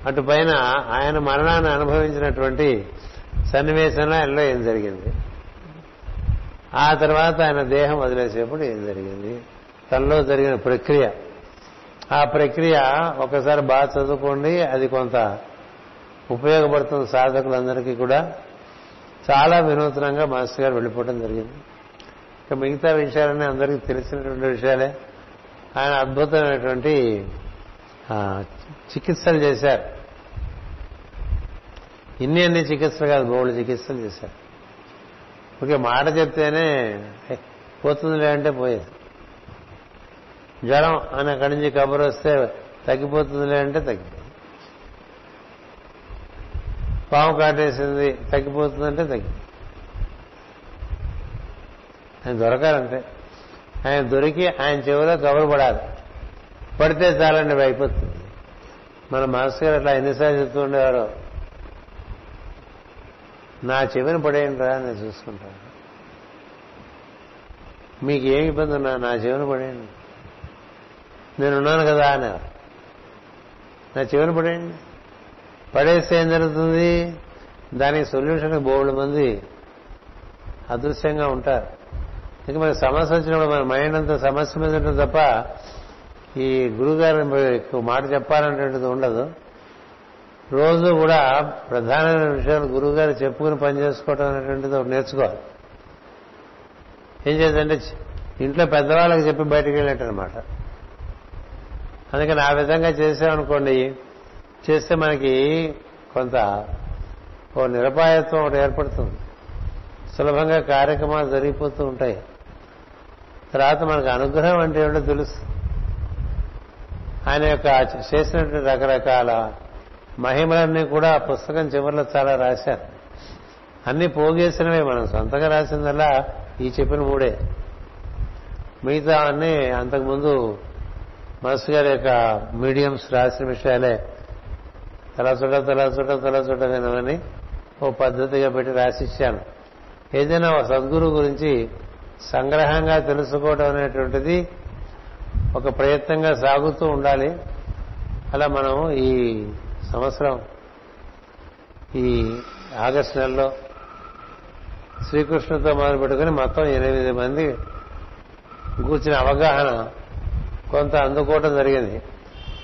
అటు పైన ఆయన మరణాన్ని అనుభవించినటువంటి సన్నివేశంలో ఆయనలో ఏం జరిగింది? ఆ తర్వాత ఆయన దేహం వదిలేసేప్పుడు ఏం జరిగింది? తనలో జరిగిన ప్రక్రియ. ఆ ప్రక్రియ ఒకసారి బాగా చదువుకోండి అది కొంత ఉపయోగపడుతుంది సాధకులందరికీ కూడా. చాలా వినూత్నంగా మాస్టర్ గారు వెళ్ళిపోవడం జరిగింది. ఇక మిగతా విషయాలన్నీ అందరికీ తెలిసినటువంటి విషయాలే. ఆయన అద్భుతమైనటువంటి చికిత్సలు చేశారు. ఇన్ని అన్ని చికిత్సలు కాదు బోళ్ళు చికిత్సలు చేశారు. ఓకే మాట చెప్తేనే పోతుందిలే అంటే పోయేది. జ్వరం అని అక్కడి నుంచి కబురు వస్తే తగ్గిపోతుందిలే అంటే తగ్గిపోయింది పాము కాటేసింది తగ్గిపోతుందంటే తగ్గి. ఆయన దొరకాలంటే. ఆయన దొరికి ఆయన చెవిలో కబురు పడాలి. పడితే చాలండి అయిపోతుంది మన మాస్టర్ గారు అట్లా ఎన్నిసార్లు చెప్తూ ఉండేవారు నా చెవిని పడేయండి రా నేను చూసుకుంటాను మీకు ఏమి ఇబ్బంది ఉన్నా నా చెవిని పడేయండి. నేనున్నాను కదా అని నా చెవిని పడేయండి. పడేస్తే ఏం జరుగుతుంది? దానికి సొల్యూషన్ బోల్డ్ మంది అదృశ్యంగా ఉంటారు. ఇంకా మనకి సమస్య వచ్చినప్పుడు మన మైండ్ అంతా సమస్య మీద ఉంటుంది తప్ప ఈ గురుగారు మాట చెప్పాలనేటువంటిది ఉండదు. రోజు కూడా ప్రధానమైన విషయాలు గురువుగారు చెప్పుకుని పనిచేసుకోవడం అనేటువంటిది ఒకటి నేర్చుకోవాలి. ఏం చేద్దంటే ఇంట్లో పెద్దవాళ్ళకి చెప్పి బయటకు వెళ్ళేటనమాట అందుకని ఆ విధంగా చేసామనుకోండి చేస్తే మనకి కొంత ఓ నిరపాయత్వం ఒకటి ఏర్పడుతుంది. సులభంగా కార్యక్రమాలు జరిగిపోతూ ఉంటాయి. తర్వాత మనకు అనుగ్రహం అంటే ఏమిటో తెలుసు. ఆయన యొక్క చేసినటువంటి రకరకాల మహిమలన్నీ కూడా ఆ పుస్తకం చివరిలో చాలా రాశారు. అన్ని పోగేసినవే మనం సొంతంగా రాసిందల్లా ఈ చెప్పిన మూడే. మిగతా అన్నీ అంతకుముందు మనసు గారి యొక్క మీడియంస్ రాసిన విషయాలే తలసుట తలసుట తలసుట వినమని ఓ పద్ధతిగా పెట్టి రాసిచ్చాను. ఏదైనా ఒక సద్గురు గురించి సంగ్రహంగా తెలుసుకోవడం అనేటువంటిది ఒక ప్రయత్నంగా సాగుతూ ఉండాలి. అలా మనం ఈ సంవత్సరం ఈ ఆగస్టు నెలలో శ్రీకృష్ణుడితో మొదలు పెట్టుకుని మొత్తం ఎనిమిది మంది కూర్చిన అవగాహన కొంత అందుకోవటం జరిగింది.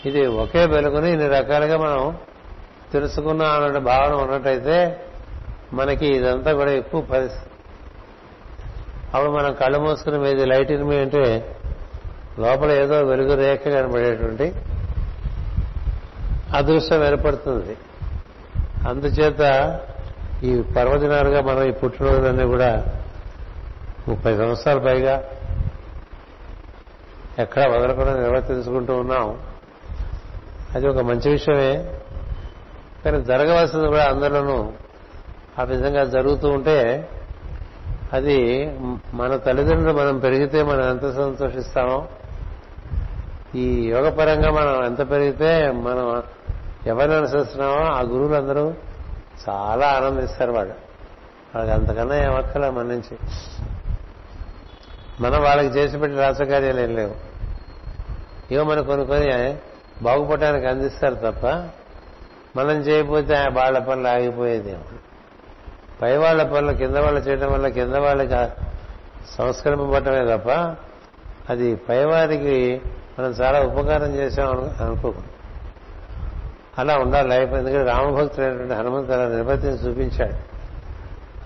ఇది ఒకే వెలుగుని ఇన్ని రకాలుగా మనం తెలుసుకున్నాం అనే భావన ఉన్నట్టయితే మనకి ఇదంతా కూడా ఎక్కువ పరిస్థితి. అప్పుడు మనం కళ్ళు మూసుకుని మీద లైట్ ఇనిమి అంటే లోపల ఏదో వెలుగు రేఖ కనబడేటువంటి అదృష్టం ఏర్పడుతుంది. అందుచేత ఈ పర్వదినాలుగా మనం ఈ పుట్టినరోజులన్నీ కూడా ముప్పై సంవత్సరాల పైగా ఎక్కడా వదలకుండా నిర్వర్తించుకుంటూ ఉన్నాం. అది ఒక మంచి విషయమే. కానీ జరగవలసింది కూడా అందరిలోనూ ఆ విధంగా జరుగుతూ ఉంటే అది మన తల్లిదండ్రులు మనం పెరిగితే మనం ఎంత సంతోషిస్తామో ఈ యోగ పరంగా మనం ఎంత పెరిగితే మనం ఎవరిని అనుసరిస్తున్నామో ఆ గురువులందరూ చాలా ఆనందిస్తారు వాడు వాళ్ళకి అంతకన్నా ఏమక్కల మన నుంచి. మనం వాళ్ళకి చేసి పెట్టి రాసకార్యాలు ఏం లేవు. ఇవో మనం కొనుక్కొని బాగుపడటానికి అందిస్తారు తప్ప మనం చేయకపోతే వాళ్ళ పనులు ఆగిపోయేది. పై వాళ్ళ పనులు కింద వాళ్ళు చేయడం వల్ల కింద వాళ్ళకి సంస్కరింపబడటమే తప్ప అది పైవారికి మనం చాలా ఉపకారం చేసాం అనుకో అలా ఉండాలి. లైఫ్ ఎందుకంటే రామభక్తులైనటువంటి హనుమంతు అలా నిర్వర్తిని చూపించాడు.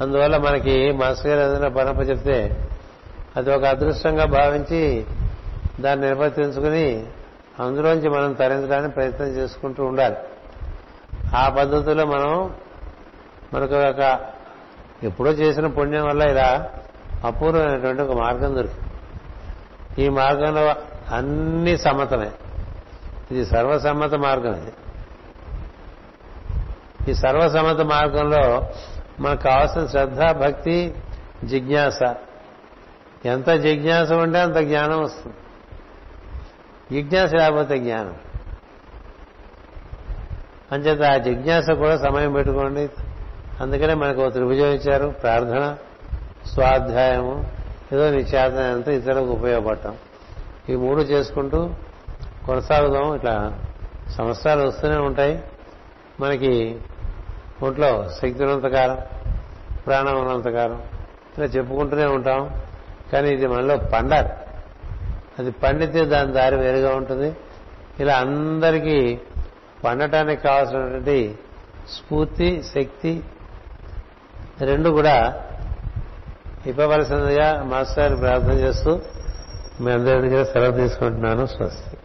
అందువల్ల మనకి మాస్టర్ గారు ఏదైనా పనప్ప చెప్తే అది ఒక అదృష్టంగా భావించి దాన్ని నిర్వర్తించుకుని అందులోంచి మనం తరించడానికి ప్రయత్నం చేసుకుంటూ ఉండాలి. ఆ పద్ధతిలో మనం మనకు ఒక ఎప్పుడో చేసిన పుణ్యం వల్ల ఇలా అపూర్వమైనటువంటి ఒక మార్గం దొరికింది. ఈ మార్గంలో అన్ని సమ్మతమే. ఇది సర్వసమ్మత మార్గం ఇది. ఈ సర్వసమ్మత మార్గంలో మనకు కావాల్సిన శ్రద్ధ భక్తి జిజ్ఞాస. ఎంత జిజ్ఞాస ఉంటే అంత జ్ఞానం వస్తుంది. జిజ్ఞాస లేకపోతే జ్ఞానం. అంచేత ఆ జిజ్ఞాస కూడా సమయం పెట్టుకోండి. అందుకనే మనకు త్రిభుజం ఇచ్చారు ప్రార్థన స్వాధ్యాయము ఏదో నిత్యార్థనంతా ఇతరులకు ఉపయోగపడటం. ఈ మూడు చేసుకుంటూ కొనసాగుదాం. ఇట్లా సంవత్సరాలు వస్తూనే ఉంటాయి. మనకి ఒంట్లో శక్తి ఉన్నంతకాలం ప్రాణం ఉన్నంతకాలం ఇలా చెప్పుకుంటూనే ఉంటాం. కానీ ఇది మనలో పండాలి. అది పండితే దాని దారి వేరుగా ఉంటుంది. ఇలా అందరికీ పండటానికి కావాల్సినటువంటి స్ఫూర్తి శక్తి రెండు కూడా ఇవ్వవలసిందిగా మాస్టర్ ప్రార్థన చేస్తూ మీ అందరి దగ్గర సెలవు తీసుకుంటున్నాను స్వస్తి.